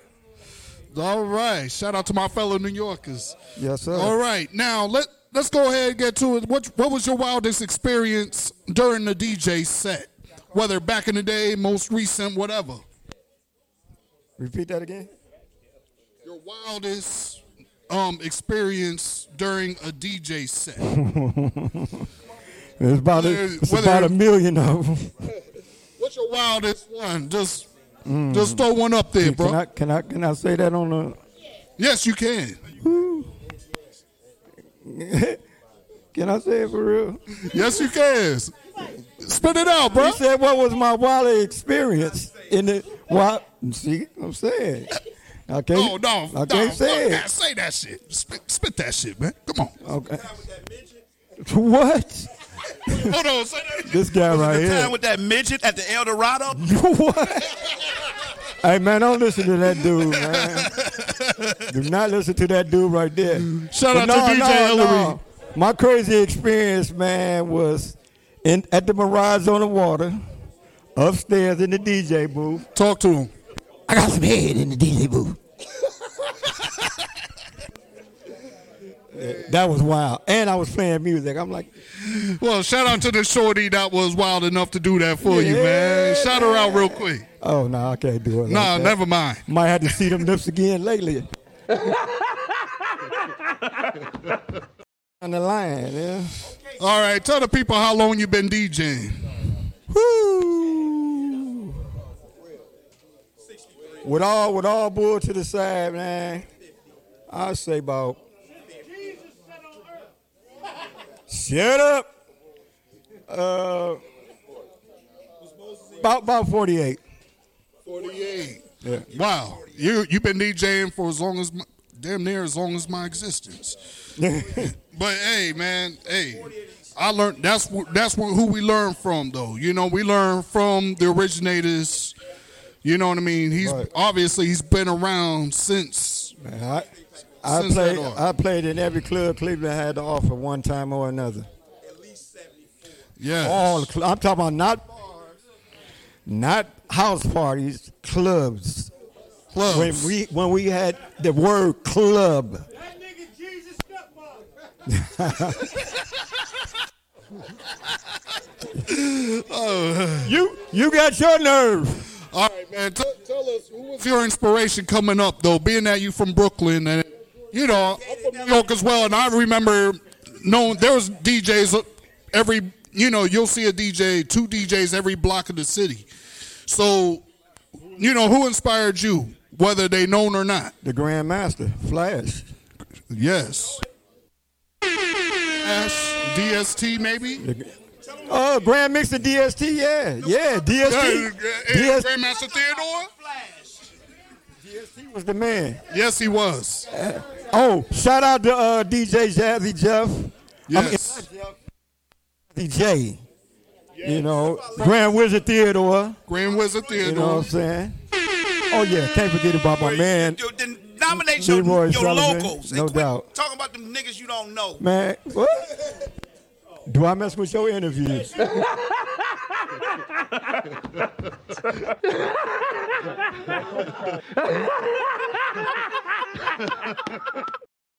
All right. Shout out to my fellow New Yorkers. Yes, sir. All right. Now let let's go ahead and get to it. What what was your wildest experience during the DJ set? Whether back in the day, most recent, whatever. Repeat that again. Your wildest um experience during a DJ set. It's about a, it's about a million of them. What's your wildest one? Just just throw one up there, Can, bro. can I can I can I say that on the? Yes, you can. Can I say it for real? Yes, you can. Spit it out, bro. He said, "What was my wildest experience in the what?" See, I'm saying. I can't. Oh no, I no, can't fuck say that. it. Say that shit. Spit, spit that shit, man. Come on. Okay. What? Hold on. Say that. This guy right the here. time with that midget at the El Dorado? What? Hey man, don't listen to that dude, man. Do not listen to that dude right there. Shout But out to DJ no, Hillary. no. My crazy experience, man, was in at the Mirage on the water, upstairs in the DJ booth. Talk to him. I got some head in the DJ booth. That was wild, and I was playing music. I'm like, Well, shout out to the shorty that was wild enough to do that for you, man. Shout her out real quick. oh no, I can't do it. like Nah, that. never mind. Might have to see them lips again lately. On the line, yeah. All right, tell the people how long you been DJing. Woo! With all with all bull to the side, man. I'll say about Shut up. Uh about about 48. 48. Yeah. Wow. You you've been DJing for as long as my, damn near as long as my existence. but hey, man, hey. I learned that's wh- that's wh- who we learn from though. You know, we learn from the originators. You know what I mean? He's Right. obviously he's been around since Man, I, I Since played that on. I played in every club Cleveland had to offer one time or another. At Yeah. All the cl- I'm talking about not bars, not house parties, clubs. Clubs. When we when we had the word club. That nigga Jesus stepmom. oh. you you got your nerve. All right, man. Tell, tell us who was your inspiration coming up, though, being that you from Brooklyn and you know I'm from New York as well. And I remember knowing there was DJs every you know you'll see a DJ, two DJs every block of the city. So you know who inspired you, whether they known or not. The Grandmaster, Flash. Yes. Flash, DST maybe. Oh, Grand Mixer DST, yeah, yeah, DST. Yeah, DS Grandmaster Theodore. Was the man. Yes, he was. Oh, shout out to uh, DJ Jazzy Jeff. Yes. I mean, DJ. You know, Grand Wizard Theodore. Grand Wizard Theodore. You know what I'm saying? Oh yeah, can't forget about my man, You, then nominate your, Leroy your Sullivan. locals. No quit doubt. Talking about them niggas you don't know. man. What? Do I mess with your interviews?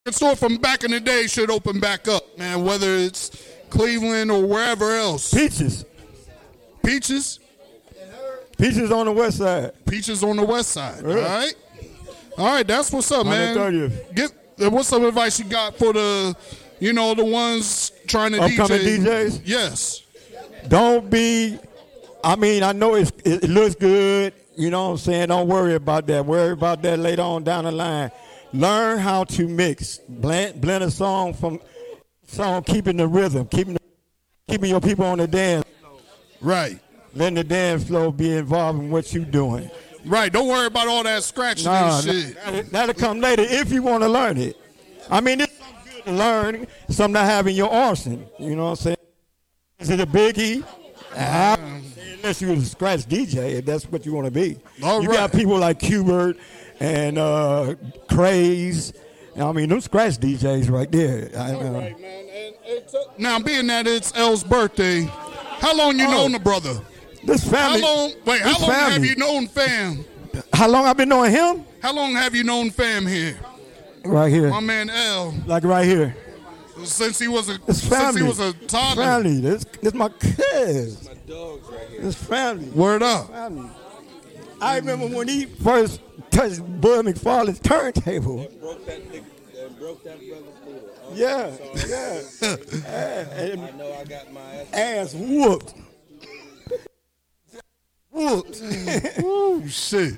The store from back in the day should open back up, man. Whether it's Cleveland or wherever else. Peaches. Peaches. Peaches on the west side. Peaches on the west side. Yeah. All right. All right. That's what's up, man. 130th. Get uh, what's some advice you got for the, you know, the ones trying to Upcoming DJ? DJs? Yes. Don't be. I mean, I know it's, it, looks good. You know what I'm saying? Don't worry about that. Worry about that later on down the line. Learn how to mix, blend, blend a song from song, keeping the rhythm, keeping keeping your people on the dance. Right. Letting the dance flow be involved in what you're doing. Right. Don't worry about all that scratching Nah, and shit. that- that'll come later if you want to learn it. I mean, it's something good to learn, something to have in your arsenal. You know what I'm saying? Is it a biggie? Ah, unless you're a scratch DJ, if that's what you want to be. All you right. got people like Qbert and uh, Craze. I mean, them scratch DJs right there. I, uh, Now, being that it's L's birthday, how long you known the brother? This family. How long? Wait, how long have you known fam? How long I've been knowing him? How long have you known fam here? Right here. My man L. Like right here. Since he was a It's since he was a toddler. Family. This, this my kids. My dogs right here. It's family. Word up. Family. I remember when he first touched Bud McFarlane's turntable. Broke that nigga, broke that brother's noodle. Oh, Yeah, sorry. yeah. And I know I got my ass. ass whooped. Whooped. Ooh, shit.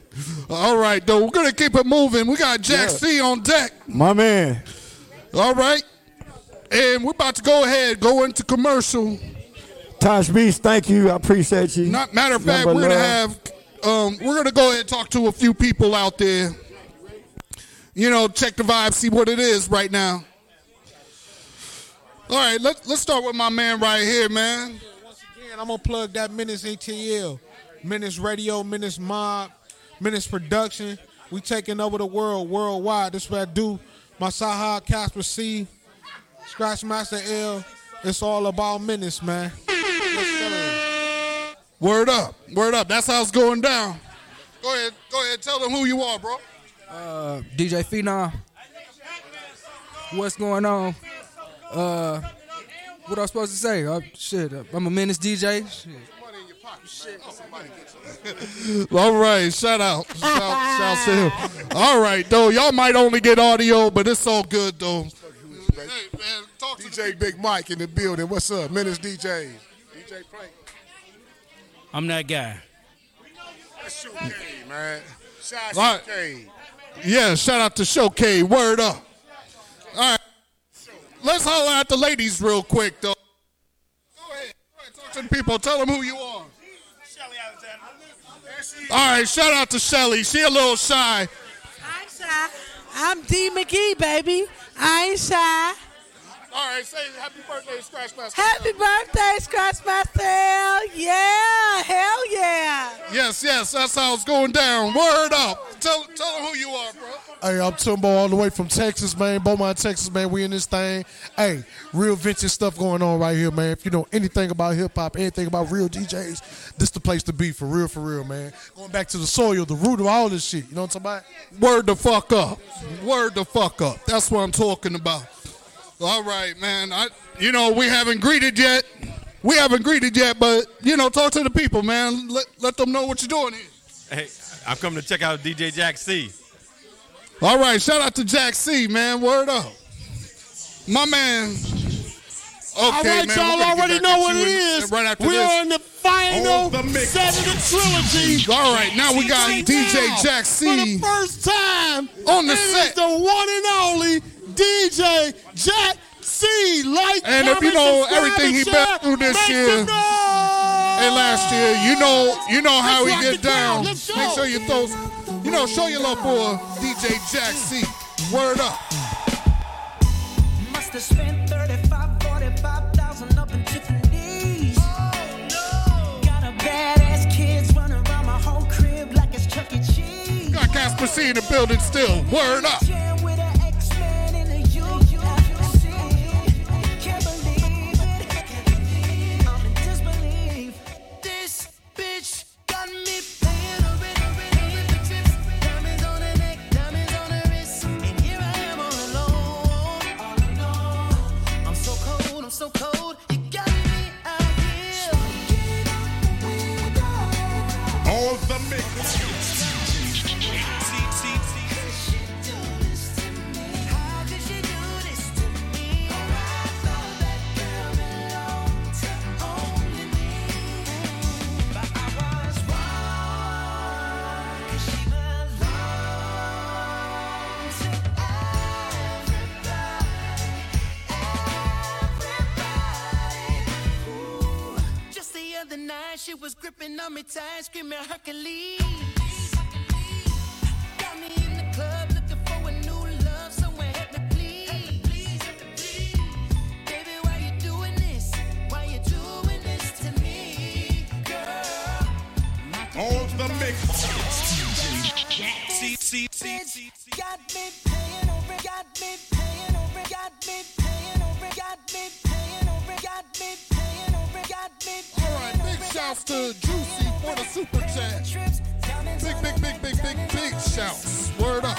All right, though. We're going to keep it moving. We got Jack Yeah. C on deck. My man. All right. And we're about to go ahead, go into commercial. Tosh Beast, thank you. I appreciate you. Not matter of fact, Number we're gonna have um, we're gonna go ahead and talk to a few people out there. You know, check the vibe, see what it is right now. All right, let's let's start with my man right here, man. Once again, I'm gonna plug that Menace ATL, Menace Radio, Menace Mob, Menace Production. We taking over the world worldwide. This is what I do. My Saha Casper C, Scratchmaster L. It's all about Menace, man. Word up, word up. That's how it's going down. Go ahead, go ahead. Tell them who you are, bro. Uh, DJ Phenom. What's going on? Uh, what I supposed to say? Uh, shit, uh, I'm a menace DJ. Shit. All right, shout out, shout, shout to him. All right, though, y'all might only get audio, but it's all good though. DJ Big Mike in the building. What's up? Menace DJ. DJ Frank. I'm that guy. That's Showcase, man. Shout All out right. Showcase. Yeah, shout out to Show Showcase. Word up. All right, let's holler at the ladies real quick though. Go ahead, go ahead, talk to the people. Tell them who you are. All right, shout out to Shelly. She a little shy. I'm shy. I'm D McGee, baby. I ain't shy. All right, say happy birthday, Scratchmaster. Happy birthday, Scratchmaster L. Yeah, hell yeah. Yes, yes, that's how it's going down. Word up. Tell, tell them who you are, bro. Hey, I'm Timbo all the way from Texas, man. Beaumont, Texas, man. We in this thing. Hey, real vintage stuff going on right here, man. If you know anything about hip hop, anything about real DJs, this the place to be for real, for real, man. Going back to the soil, the root of all this shit. You know what I'm talking about? Word the fuck up. Word the fuck up. That's what I'm talking about. All right, man. I, you know, we haven't greeted yet. We haven't greeted yet, but you know, talk to the people, man. Let let them know what you're doing here. Hey, I'm coming to check out DJ Jack C. All right, shout out to Jack C, man. Word up, my man. Okay, All right, man. y'all we're gonna get already know what you it in- is. Right after We're this. on the final On the mix. set of the trilogy. All right, now we got Right DJ now, Jack C. For the first time On the it is set. the one and only DJ Jack C. Like, And if you know everything he share. been through this year and last year, you know, you know how Let's we rock get the down. Make sure you throw, you know, show your love for DJ Jack C. Word up. Must have spent 35, 45,000 up in Tiffany's. Got a badass kids running around my whole crib like it's Chuck E. Cheese. Got Casper C in the building still. Word up. Night, she was gripping on me tight, screaming Hercules. Got me in the club looking for a new love, someone help me please. Baby, why you doing this? Why you doing this to me, girl? On the mix. See, see, see, see, Got me paying over, got me paying over, got me paying over, got me paying over, got me paying over, got me All right, big shouts to Juicy for the super chat. Big, big, big, big, big, big shouts. Word up.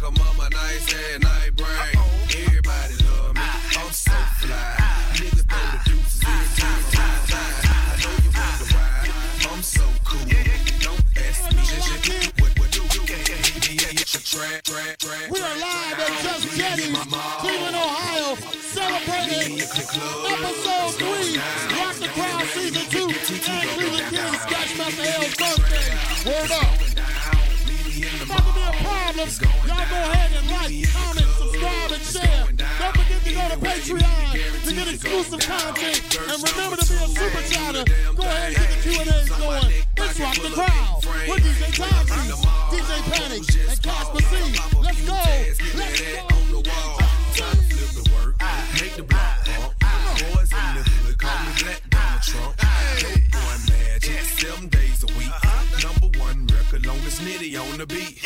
Like a mama, nice head, night brain. Everybody love me. I'm so fly. Niggas throw the deuces in time, time, time. I know you wonder why. I'm so cool. Don't ask me shit. What what do you. We are live at Just Jettie's, Cleveland, Ohio, celebrating episode three, Rock the Crowd season two, and Cleveland Kenny Scratchmaster L's birthday. Word up. Not to be a problem. Y'all go ahead and like, comment, subscribe, and share. Don't forget to go to Patreon to get exclusive content. And remember to be a super chatter. Go ahead and get the Q&A's going. Let's rock the crowd with DJ Toxie, DJ Panic, and Casper C. Let's go. Let's go. Make the block pump. Boys in the hood call me Black Donald Trump. Dope boy magic, seven days a week. Number one record, longest nitty on the beat.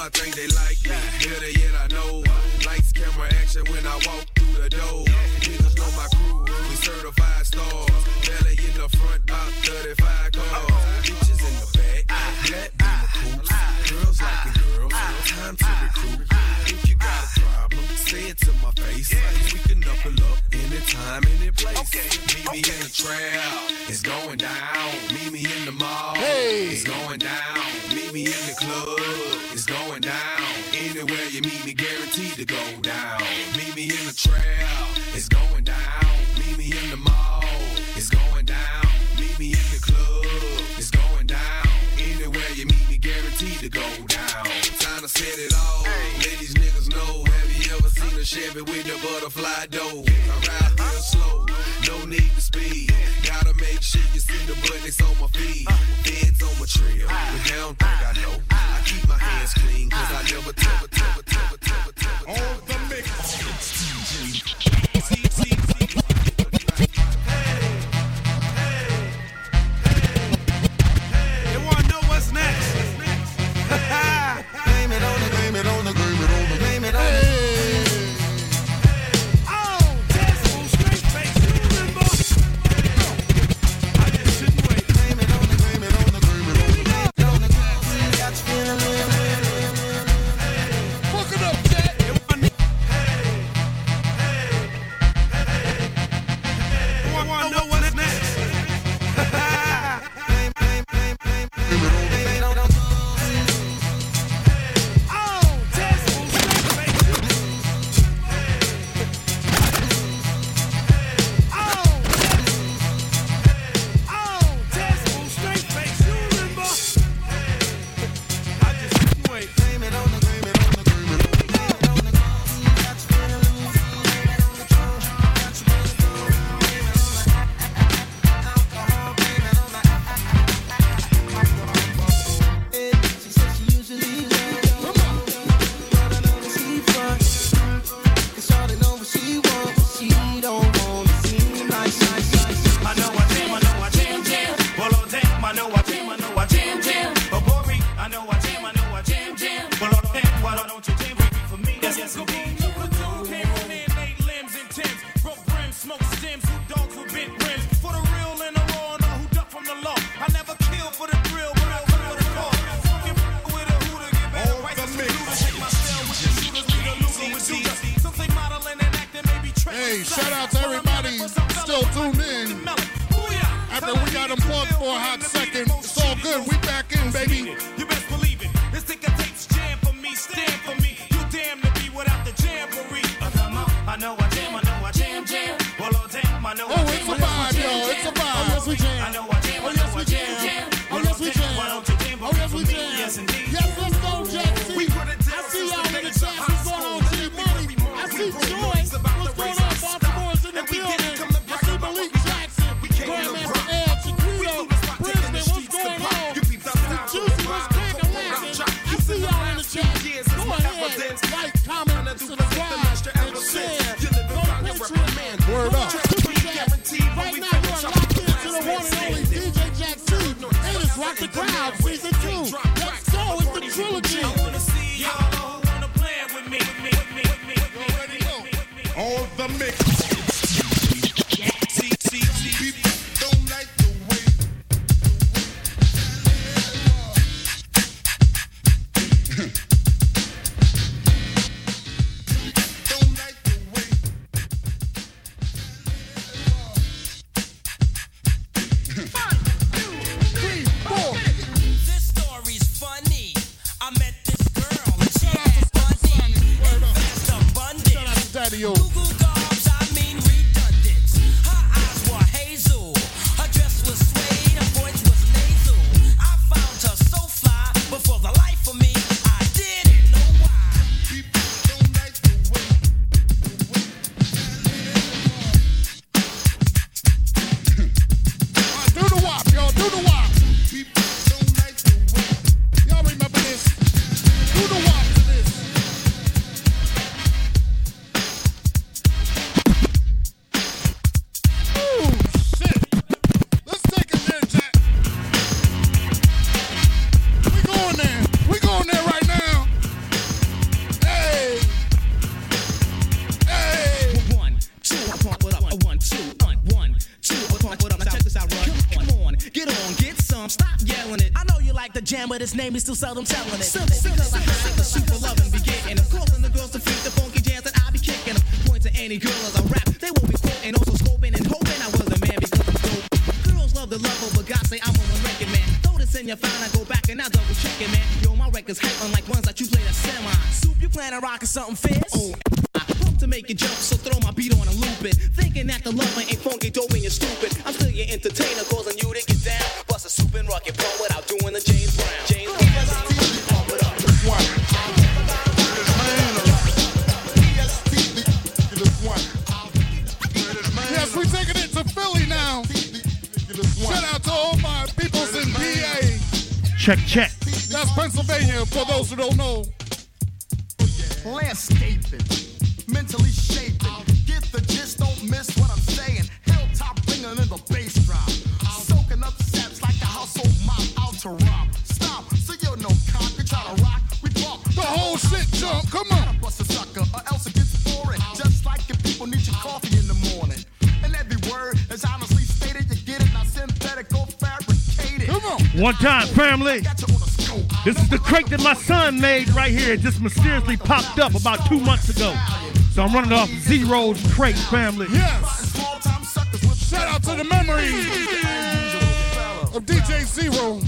I think they like me, better yet I know. Lights, camera, action when I walk through the door. Niggas know my crew, we certified stars. Belly in the front, about 35 cars. Bitches in the back, black beamer coops. Girls like it, girls. Time to recruit. If you got a problem, say it to my face. We can knuckle up anytime, any place. Meet me in the trap, it's going down. Meet me in the mall, it's going down. Meet me in the club, it's going down. Anywhere you meet me, guaranteed to go down. Meet me in the trap, it's going down. Meet me in the mall, it's going down. Meet me in the club, it's going down. Anywhere you meet me, guaranteed to go down. Time to set it a Chevy with the butterfly door? I ride real slow, no need to speed. Gotta make sure you see the buttons on my feet. Feds on my trail, but they don't think I know. I keep my hands clean, cause I never tell, tell, tell, tell, tell, All the mix. game, it's still seldom telling it. family. This is the crate that my son made right here. It just mysteriously popped up about two months ago. So I'm running off Zero's crate, family. Yes. Shout out to the memory of DJ Zero.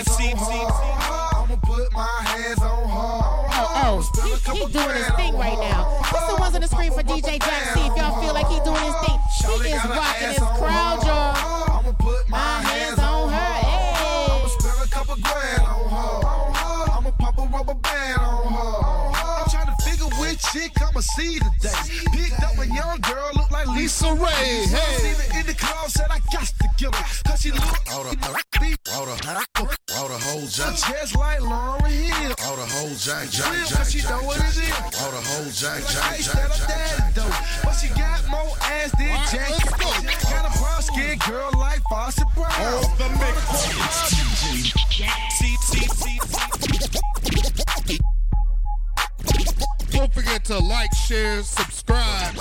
FC. I'ma put my hands on her. Oh, oh, he, he doing his thing right now. Put the ones on the screen for DJ Jack. See if y'all feel like he doing his thing. He is rocking his crowd, y'all. I'ma put my hands on her. Hey. I'ma spill a couple grand on her. I'ma pop a rubber band on her. I'm trying to figure which chick I'ma see today. Picked up a young girl, look like Lisa Ray. Hey. In the club, said I got to get her. Cause she look. All the, all the whole jack. Just like Lauryn Hill. All the whole jack, jack, jack, jack, she know what it is. All the whole jack, jack, jack, jack, jack, dope. But she got more ass than Jack. Got a brown skin girl like Foster Brown. All the mix. Don't forget to like, share, subscribe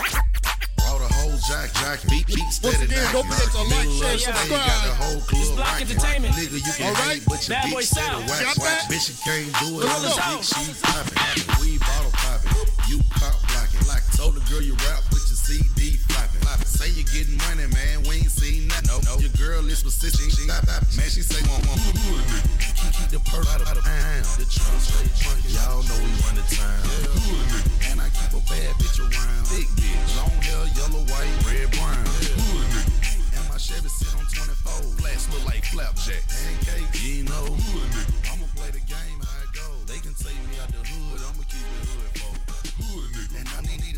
beat, beat, steady. knock, don't forget to like, share, subscribe. Got the whole club It's Block rocking. Entertainment. Nigga, you can All right. hate, but your Bad boy sound. Wax, that? bitch, you can't do it. Let's Little go. big, she poppin'. We bottle poppin'. You pop blocking. Like told the girl you rap with your CD flopping. Say you getting money, man. We ain't seen nothing. Nope. nope. Your girl is specific. She, man, she say one one. Keep, keep the perk out of town. The trunk straight funky. Y'all know we run the town. And I keep a bad bitch around. Big bitch. Long hair, yellow, white, red, brown. And my Chevy sit on 24. Flats look like flapjack. Pancake, you know. I'ma play the game how it goes. They can take me out the hood. I'ma keep it hood, folks. And I need,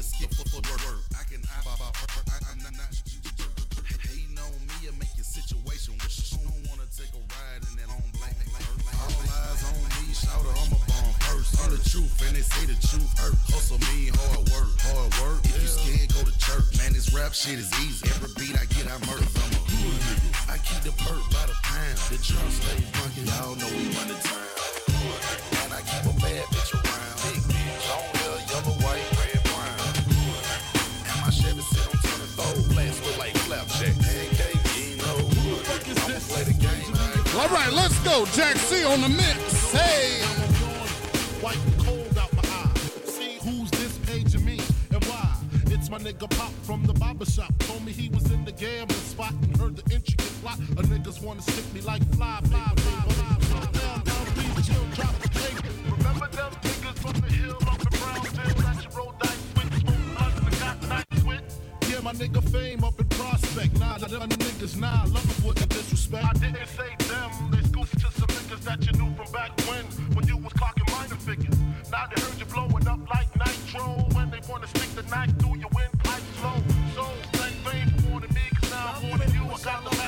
out, I'm a bomb first. The truth, and they say the truth hurt. Hustle hard work, hard work. If you scared, go to church. Man, this rap shit is easy. Every beat I get, I murder. I'm a nigga. I keep the perk by the pound. The drum stay funky. Y'all know we run the. And I keep a bad bitch around. Big bitch, long hair, yellow, white, red, brown. And my Chevy sit on 24. Flats look like flapjack. Pancake. I'ma play the game. All right, let's go. Jack C on the mix. Hey. Wipe the cold out my eye. See who's this paging me and why? It's my nigga Pop from the barber shop. Told me he was in the gambling spot and heard the intricate plot. A niggas wanna stick me like fly, fly, fly, fly, fly. Down, down, please chill, drop the tape. Remember them niggas from the hill up in Brownsville that you roll dice with, smoke blunts and got nights with? Yeah, my nigga fame up in prospect. Nah, the other niggas, nah, love it with the disrespect. I didn't say them, niggas that you knew from back when, when you was clocking minor figures. Now they heard you blowing up like nitro, when they wanna stick the knife through your windpipe slow. So, thank fame for me, cause now I'm you. I got the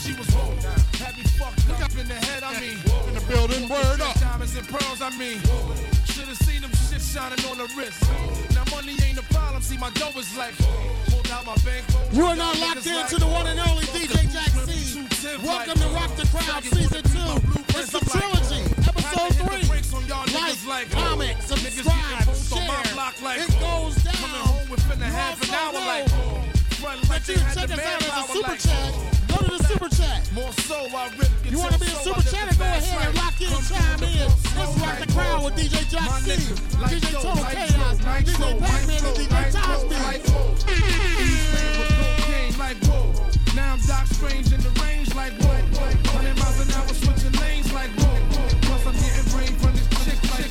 she was woke. Had me fucked up in the head, I mean. In the building, word up. Diamonds and pearls, I mean. Should've seen them shit shining on the wrist. Now money ain't a problem, see my dough is like. Pulled out my bankroll. You are now locked into the one and only DJ Jack C. Welcome to Rock the Crowd Season 2. It's the trilogy, Episode 3. Like, comment, subscribe, share. It goes down. Coming home within a half an hour, like. Sure you check us out as a super chat. Go to the super chat. More so, I rip You want to be a super chatter? Go ahead and lock in and chime in. Let's rock the crowd with DJ Jack C, DJ Total Chaos, DJ Pacman, and DJ Tosby. cocaine like whoa. Now I'm Doc Strange in the range like whoa. 100 miles an hour switching lanes like whoa. Plus I'm getting brain from this chick like.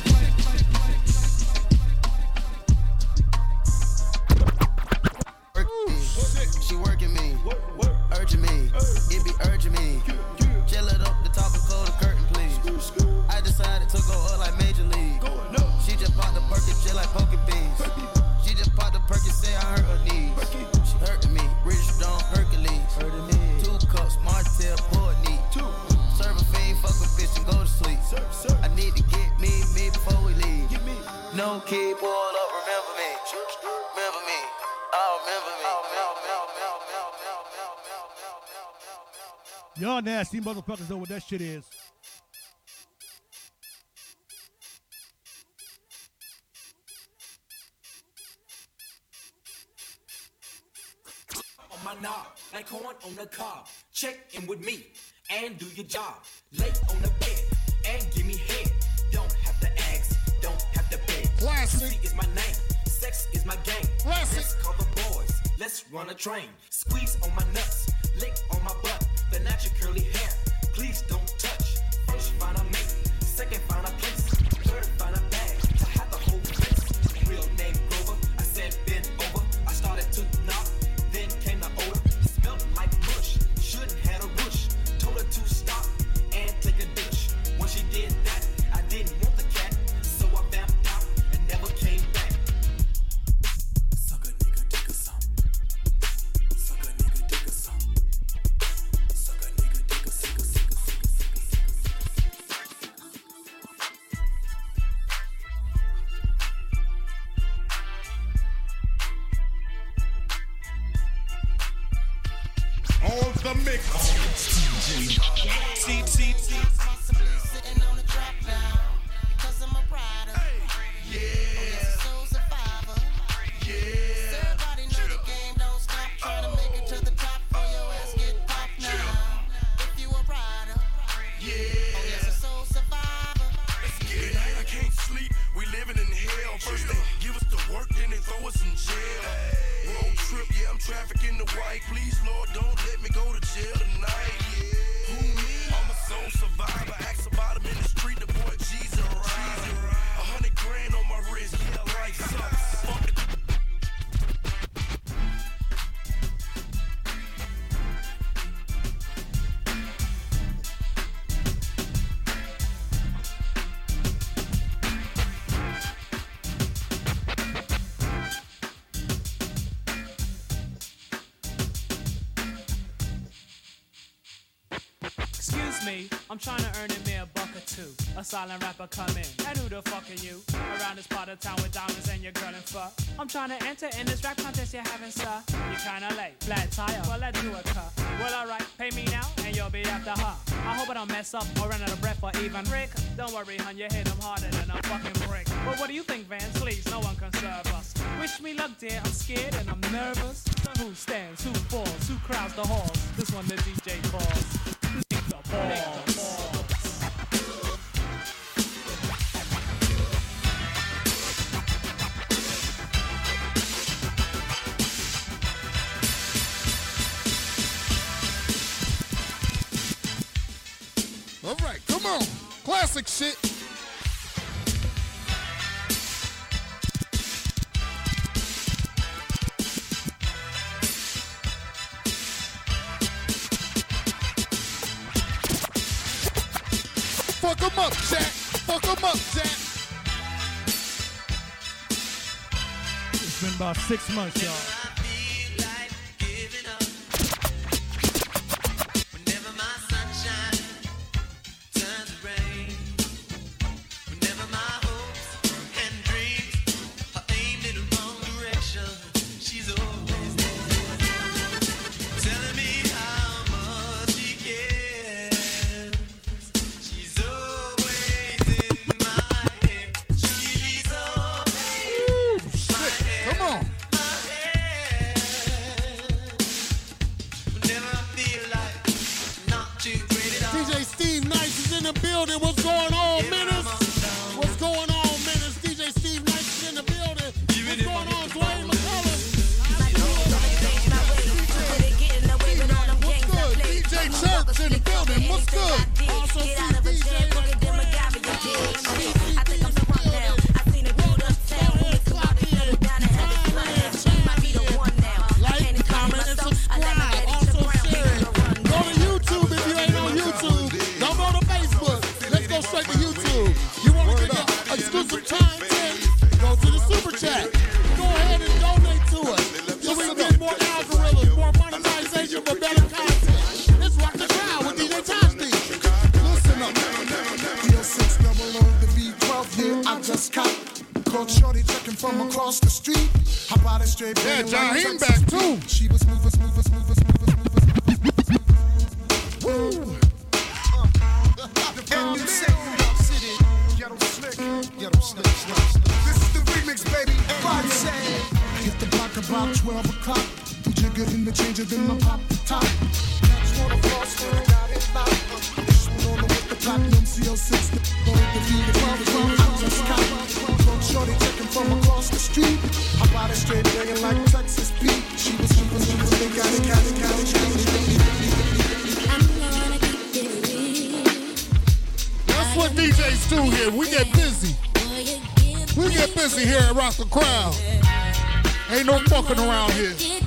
She working me, urging me, it be urging me. Chill it up, the top and close the curtain, please. I decided to go up like Major League. She just popped the Perkin, chill like poking beans. She just popped the Perkin, say I hurt her knees. She hurting me, British Stone Hercules. Two cups, Martell, neat. Serve a fiend, fuck a bitch and go to sleep. I need to get me, me before we leave. No key, pull up, remember me. Y'all nasty motherfuckers know what that shit is. on my knob, like corn on the cob. Check in with me and do your job. Lay on the bed and give me head. Don't have to ask, don't have to beg. Classic. Pussy is my name, sex is my game. Classic. Let's call the boys, let's run a train. Squeeze on my nuts, lick on my butt. Natural curly hair, please don't A silent rapper coming. And who the fuck are you? Around this part of town with diamonds and your girl in fur. I'm trying to enter in this rap contest you're having, sir. You're kinda late. Flat tire. Well, let's do a cut. Well, alright, pay me now and you'll be after her. I hope I don't mess up or run out of breath or even Rick. Don't worry, hun, you hit him harder than a fucking brick. But what do you think, Vance? Please, no one can serve us. Wish me luck, dear. I'm scared and I'm nervous. Who stands? Who falls? Who crowds the halls? This one the DJ calls. Nick the balls. Classic shit. Fuck 'em up, Jack. Fuck 'em up, Jack. It's been about six months, y'all. Yeah, I just. Called Shorty checking from across the street. I bought it straight Yeah, banging Jaheim back too. She was moving, moving, moving, moving, moving. Woo! And you say City, ghetto slick, ghetto slick, slick, slick. This is the remix, baby. Everybody say. Hit the block about 12 o'clock. Jigger in the changer, then I pop the top. Catch one of us, I got it locked. One on the with the platinum CO6. The the V12, I just got. Called Shorty checking from across the street. I bought it straight banging like Texas Pete. She was, she was, she was, they got it, got it, got it, got it. That's what DJs do here. We get busy. We get busy here at Rock the Crowd. Ain't no fucking around here.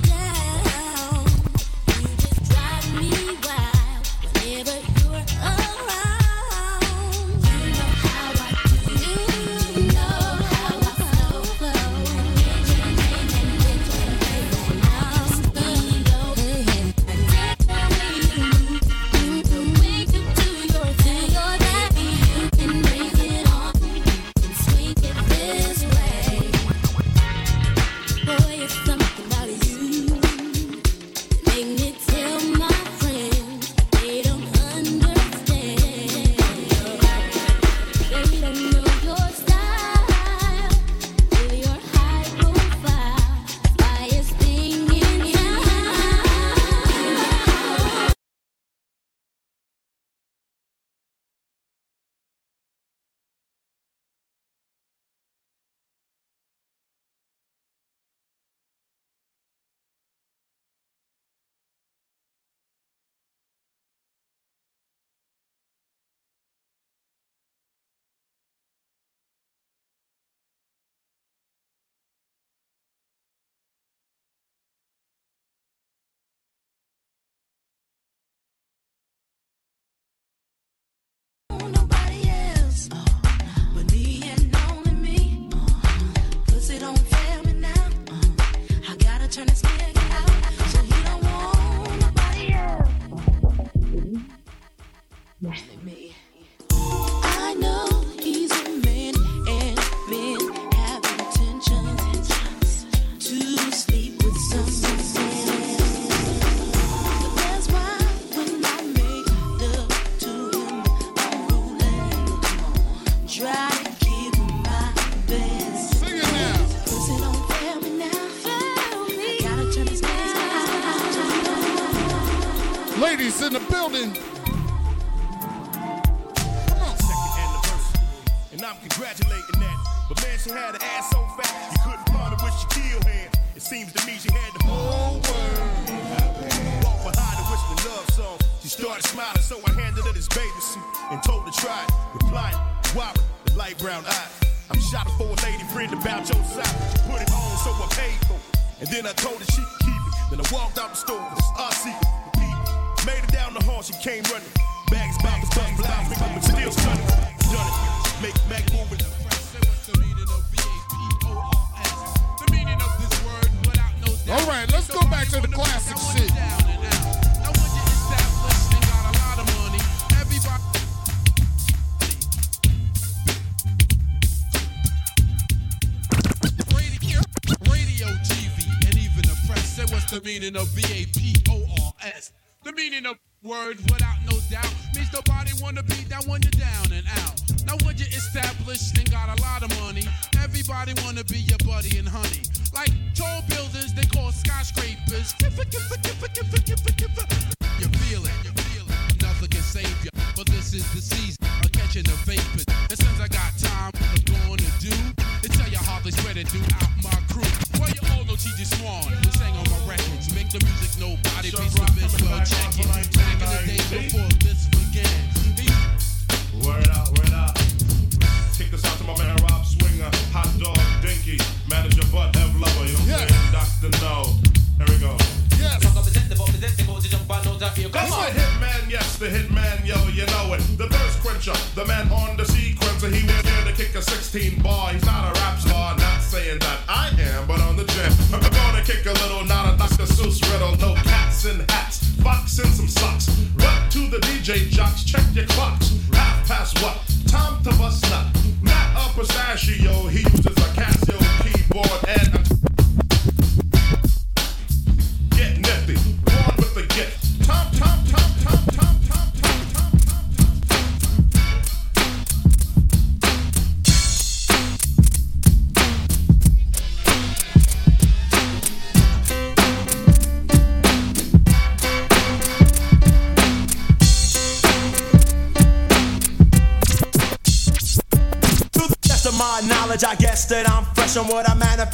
16 bar, he's not a rap star. Not saying that I am, but on the gym. I'm gonna kick a little, not a Dr. Seuss riddle. No cats in hats, fox in some socks. Run to the DJ jocks, check your clocks. Half past what? Time to bust up. Not a pistachio, he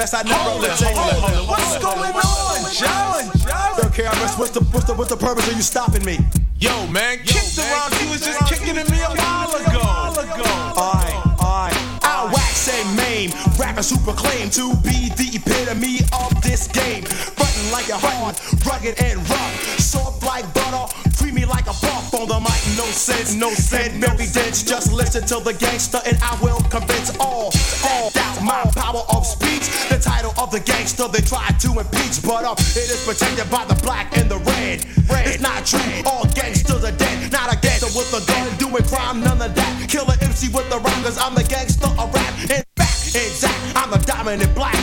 fast, I never hold it, hold it, What's going on, John? Don't care, what's the, what's, the, what's the purpose of you stopping me? Yo, man, Yo, kick the round. You was just kicking at me a while ago. Alright. I wax and maim. Rappers who proclaim to be the epitome of this game. Button like a hard, rugged and rough. Soft like butter, creamy like a buff on the mic. No sense, no sense. Milky dense, just listen to the gangster and I will convince all. All doubt my power of speed. Though they tried to impeach, but it is protected by the black and the red. red. It's not true, all gangsters are dead. Not a gangster with a gun, doing crime, none of that. Killer MC with the rockers, I'm the gangster of rap. In fact, exact, I'm the dominant black.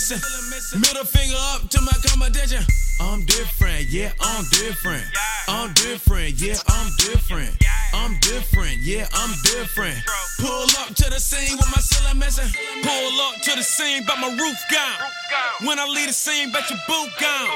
missing. Middle finger up to my competition. I'm different, yeah, I'm different. I'm different, yeah, I'm different. I'm different, yeah, I'm different. Pull up to the scene with my cellar missing. Pull up to the scene, but my roof gone. When I leave the scene, bet your boot gone.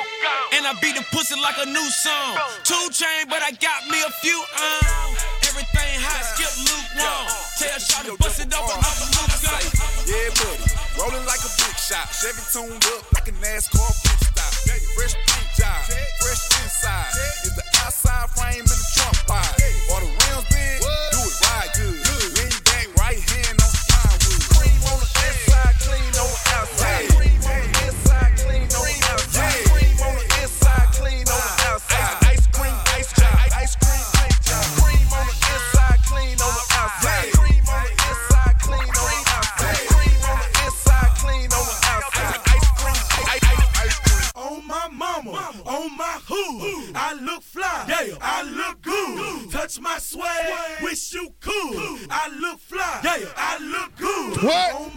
And I beat the pussy like a new song. Two chain, but I got me a few on. Um. Everything hot, skip lukewarm. Tell Shotty, bust it open, off the hook Yeah, buddy. Rolling like a big shot. Chevy tuned up like a NASCAR pit stop. Fresh paint job. Fresh inside. What?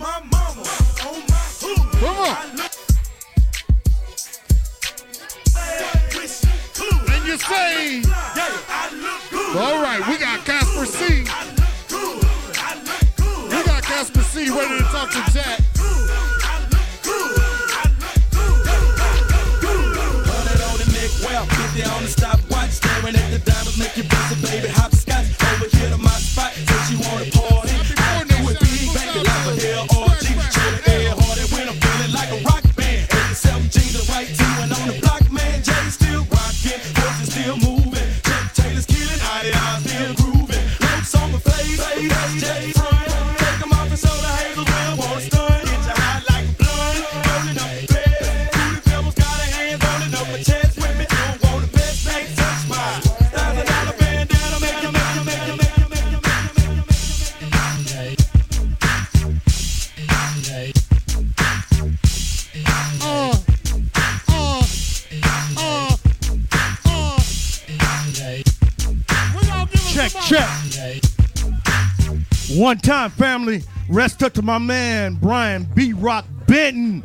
up to my man, Brian B. Rock Benton.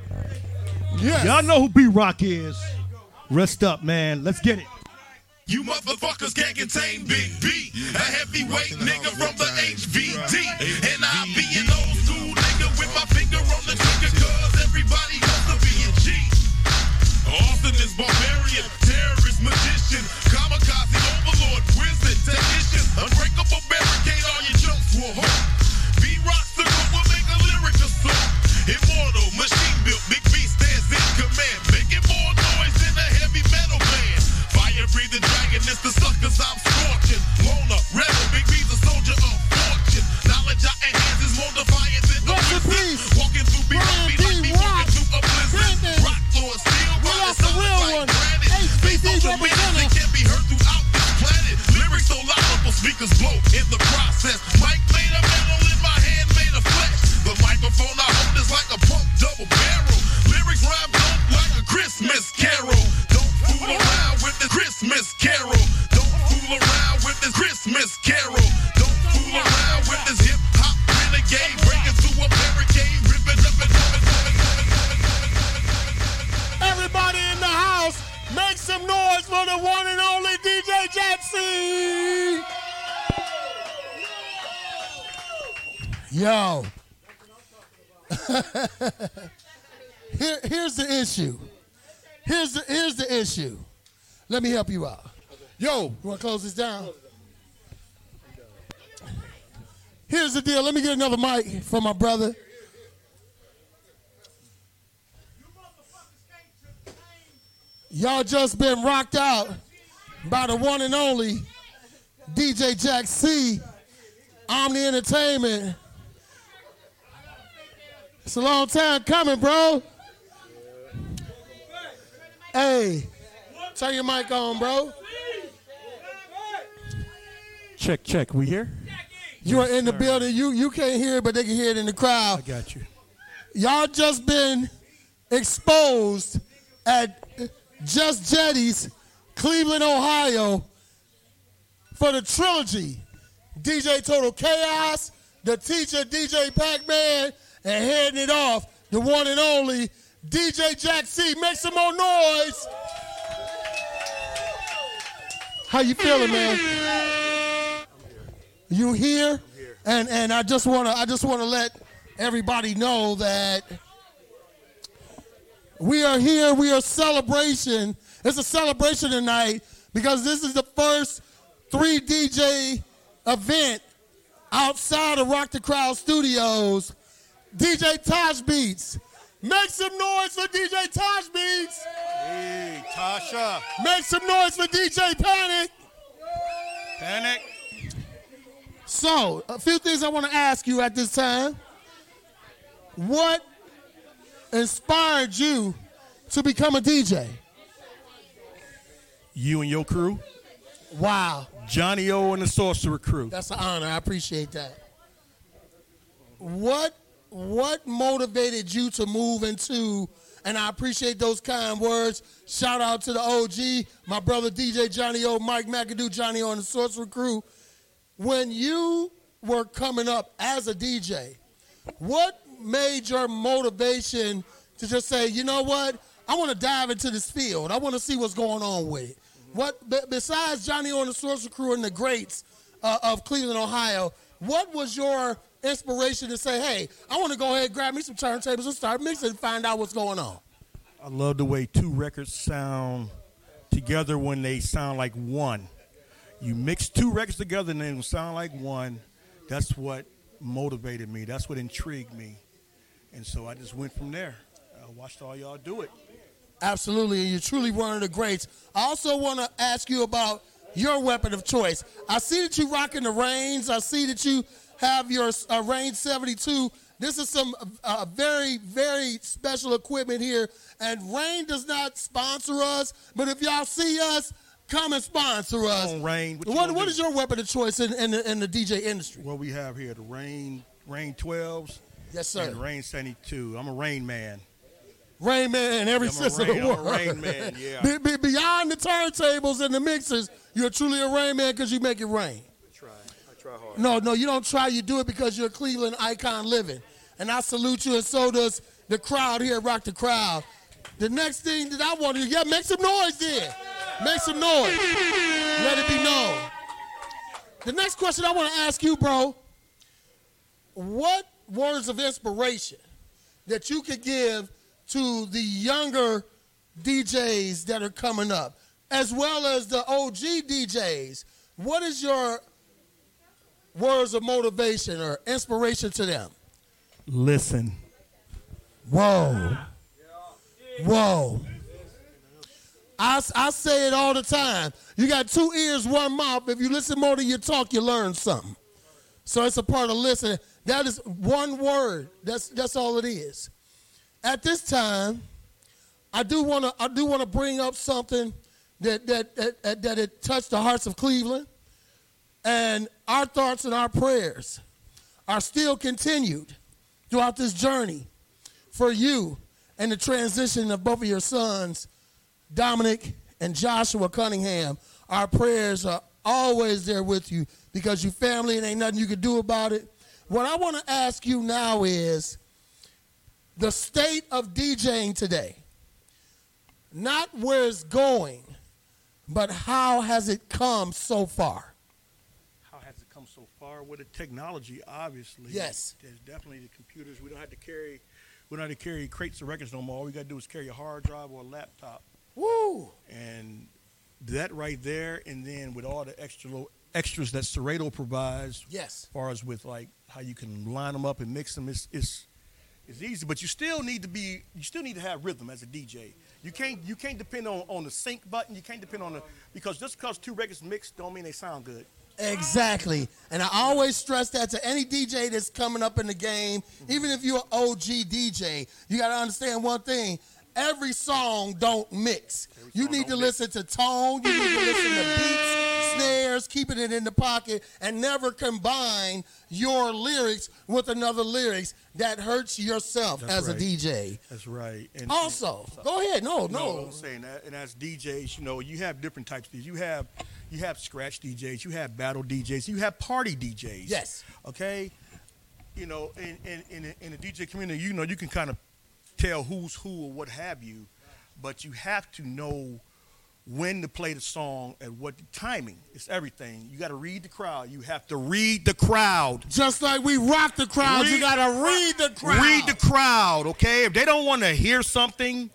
Yes. Y'all know who B Rock is. Rest up, man. Let's get it. You motherfuckers can't contain Big B, a heavyweight nigga from the HVD. And I be an old school nigga with my finger on the trigger, cause everybody wants to be a G. Austin is barbarian. Yo. Here, here's the issue. Here's the here's the issue. Let me help you out. Yo, you want to close this down? Here's the deal. Let me get another mic for my brother. Y'all just been rocked out by the one and only DJ Jack C, Omni Entertainment. It's a long time coming, bro. Hey, turn your mic on, bro. Check, check. We here? You are in the building. You you can't hear it, but they can hear it in the crowd. I got you. Y'all just been exposed at Just Jettie's, Cleveland, Ohio, for the trilogy. DJ Total Chaos, the teacher DJ Pacman, and heading it off, the one and only DJ Jack C. Make some more noise. How you feeling, man? You here? And and I just wanna I just wanna let everybody know that we are here. We are celebration. It's a celebration tonight because this is the first three DJ event outside of Rock the Crowd Studios. DJ Tosh Beats. Make some noise for DJ Tosh Beats. Hey, Tasha. Make some noise for DJ Panic. Panic. So, a few things I want to ask you at this time. What inspired you to become a DJ? You and your crew? Wow. Johnny O and the Sorcerer crew. That's an honor. I appreciate that. What what motivated you to move into and I appreciate those kind words. Shout out to the OG, my brother DJ Johnny O, Mike McAdoo, Johnny O, and the Sorcerer crew. When you were coming up as a DJ, what made your motivation to just say, you know what? I want to dive into this field. I want to see what's going on with it. What be- besides Johnny O and the Sorcerer Crew and the greats uh, of Cleveland, Ohio? What was your inspiration to say, hey, I want to go ahead and grab me some turntables and start mixing and find out what's going on? I love the way two records sound together when they sound like one. You mix two records together and they sound like one. That's what motivated me. That's what intrigued me. And so I just went from there. I watched all y'all do it. Absolutely, and you're truly one of the greats. I also want to ask you about your weapon of choice. I see that you rocking the Ranes. I see that you have your uh, Ranes 72. This is some uh, very, very special equipment here. And Rane does not sponsor us, but if y'all see us, come and sponsor us. Come on, Rane. What What, what is your weapon of choice in, in, the, in the DJ industry? What we have here, the Rane Rane 12s. Yes, sir. And Rane 72. I'm a Rain man. Rain Man in every I'm a sense of Rain- the I'm a. Rain Man, yeah. Be- be- beyond the turntables and the mixers, you're truly a Rain Man because you make it rain. Try. Hard. No, no, you don't try. You do it because you're a Cleveland icon living. And I salute you, and so does the crowd here Rock the Crowd. The next thing that I want to do, yeah, make some noise there. Make some noise. Let it be known. The next question I want to ask you, bro, what words of inspiration that you could give to the younger DJs that are coming up, as well as the OG DJs? What is your words of motivation or inspiration to them? Listen. Whoa. Whoa. I, I say it all the time. You got two ears, one mouth. If you listen more than you talk, you learn something. So it's a part of listening. That is one word. That's that's all it is. At this time, I do want to I do want to bring up something that that, that that that it touched the hearts of Cleveland, and our thoughts and our prayers are still continued throughout this journey for you and the transition of both of your sons, Dominic and Joshua Cunningham. Our prayers are always there with you because you family and ain't nothing you can do about it. What I want to ask you now is the state of DJing today. Not where it's going, but how has it come so far? How has it come so far with the technology? Obviously, Yes. There's definitely the computers. We don't have to carry, we don't have to carry crates of records no more. All we got to do is carry a hard drive or a laptop. Woo! And that right there, and then with all the extra lo- extras that Serato provides, Yes. as far as with like how you can line them up and mix them, it's it's it's easy. But you still need to be, you still need to have rhythm as a DJ. You can't you can't depend on on the sync button. You can't depend on the because just because two records mixed don't mean they sound good. Exactly. And I always stress that to any DJ that's coming up in the game, even if you're an OG DJ, you got to understand one thing. Every song don't mix. You need to listen to tone, you need to listen to beats, snares, keeping it in the pocket, and never combine your lyrics with another lyrics. That hurts yourself That's as right. a DJ. That's right. And Also, go ahead. No, no. no I'm saying that, and as DJs, you know, you have different types of DJs. You have, you have scratch DJs, you have battle DJs, you have party DJs. Yes. Okay. You know, in in in, the- in the DJ community, you know, you can kind of tell who's who or what have you, but you have to know when to play the song and what the timing. It's everything. You got to read the crowd. You have to read the crowd. Just like we rock the crowd, you got to read the crowd. Read the crowd, okay? If they don't want to hear something,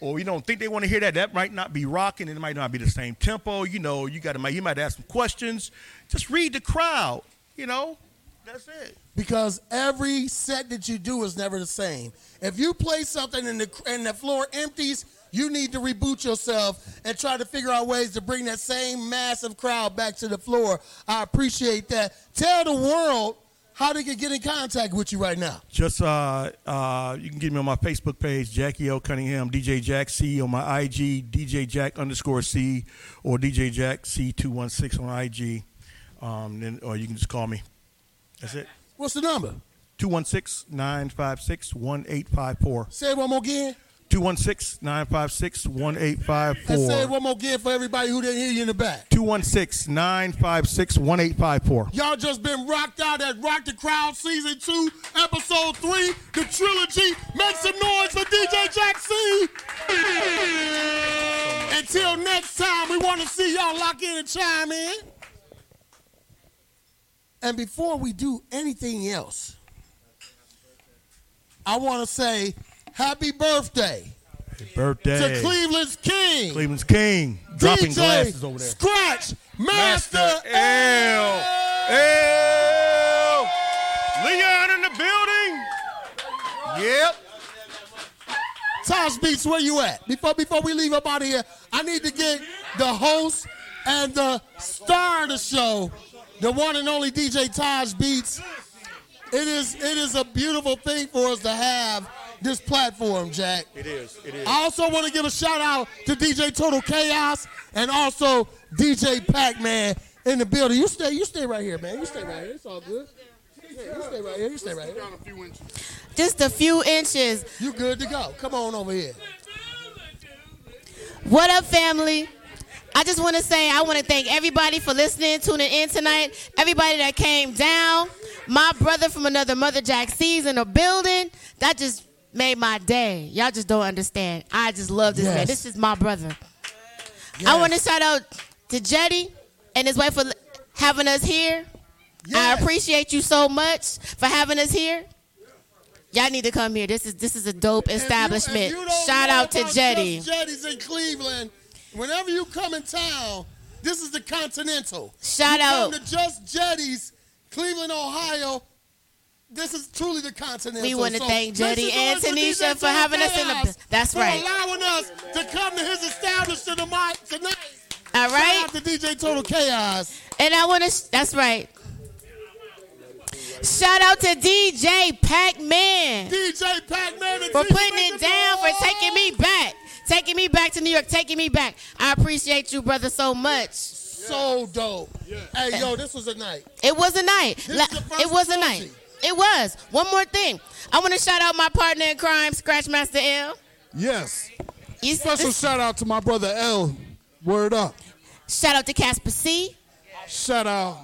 or you don't think they want to hear that, that might not be rocking. It might not be the same tempo. You know, you got to. You might ask some questions. Just read the crowd. You know, that's it. because every set that you do is never the same. If you play something and the and the floor empties, you need to reboot yourself and try to figure out ways to bring that same massive crowd back to the floor. I appreciate that. Tell the world how they can get in contact with you right now. Just uh, uh, you can get me on my Facebook page, Jackie L Cunningham, DJ Jack C on my IG, DJ Jack underscore C, or DJ Jack C two one six on IG. Um, then or you can just call me. That's it. What's the number? 216-956-1854. Say it one more again. 216-956-1854. And say it one more again for everybody who didn't hear you in the back. 216-956-1854. Y'all just been rocked out at Rock the Crowd Season 2, Episode 3, the trilogy. Make some noise for DJ Jack C. Until next time, we want to see y'all lock in and chime in. And before we do anything else, I want to say happy birthday Birthday. to Cleveland's King. Cleveland's King. Dropping DJ glasses over there. Scratch Master, Master L. L. Leon in the building. Yep. Tosh Beats, where you at? Before before we leave up out of here, I need to get the host and the star of the show, the one and only DJ Taj Beats. It is it is a beautiful thing for us to have this platform, Jack. It is. It is. I also want to give a shout out to DJ Total Chaos and also DJ Pacman in the building. You stay, you stay right here, man. You stay right here. It's all good. Yeah, you stay right here. You stay right here. Just a few inches. You good to go. Come on over here. What up, family? I just want to say I want to thank everybody for listening, tuning in tonight. Everybody that came down. My brother from another mother, Jack C's in the building. That just made my day. Y'all just don't understand. I just love this man. This is my brother. I want to shout out to Jettie and his wife for having us here. I appreciate you so much for having us here. Y'all need to come here. This is this is a dope establishment. You Shout out to Jettie. Jettie's in Cleveland. Whenever you come in town, this is the Continental. Shout you out. To Just Jettie's, Cleveland, Ohio. This is truly the Continental. We wanna So thank make Jettie some and noise for Tanisha for having us in the- Chaos That's right. for right. allowing us to come to his establishment tonight. tonight. All right. Shout out to DJ Total Chaos. And I want to. That's right. Shout out to DJ Pacman DJ Pacman for DJ putting it down, for taking me back, taking me back to New York, taking me back. I appreciate you, brother, so much. So dope. Hey, yo, this was a night. It was a night. This La- is the first it was a trilogy. night. It was. One more thing. I want to shout out my partner in crime, Scratchmaster L. Yes. You Special shout out to my brother L. Word up. Shout out to Casper C. Shout out.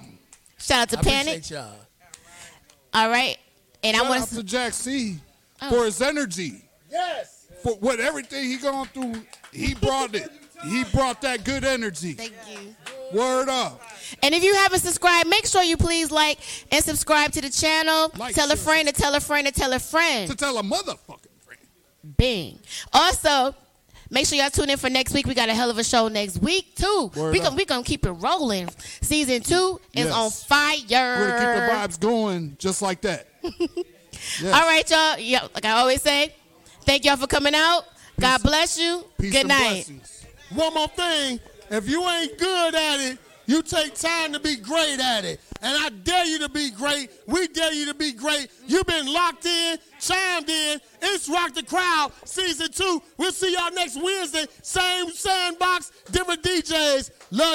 Shout out to I Panic. y'all. All right. And Shout I want to out to Jack C Oh. for his energy. Yes. For what everything he gone through, he brought it. He brought that good energy. Thank you. Word up. And if you haven't subscribed, make sure you please like and subscribe to the channel. Like, tell a friend to tell a friend to tell a friend. To tell a motherfucker. Friend. Bing. Also, make sure y'all tune in for next week. We got a hell of a show next week too. Word we gonna we gonna keep it rolling. Season two is Yes. on fire. We're gonna keep the vibes going just like that. Yes. All right, y'all. Yeah, like I always say, thank y'all for coming out. God bless you. Peace Good and night. blessings. One more thing. If you ain't good at it, you take time to be great at it. And I dare you to be great. We dare you to be great. You've been locked in, chimed in. It's Rock the Crowd, season two. We'll see y'all next Wednesday. Same sandbox, different DJs. Love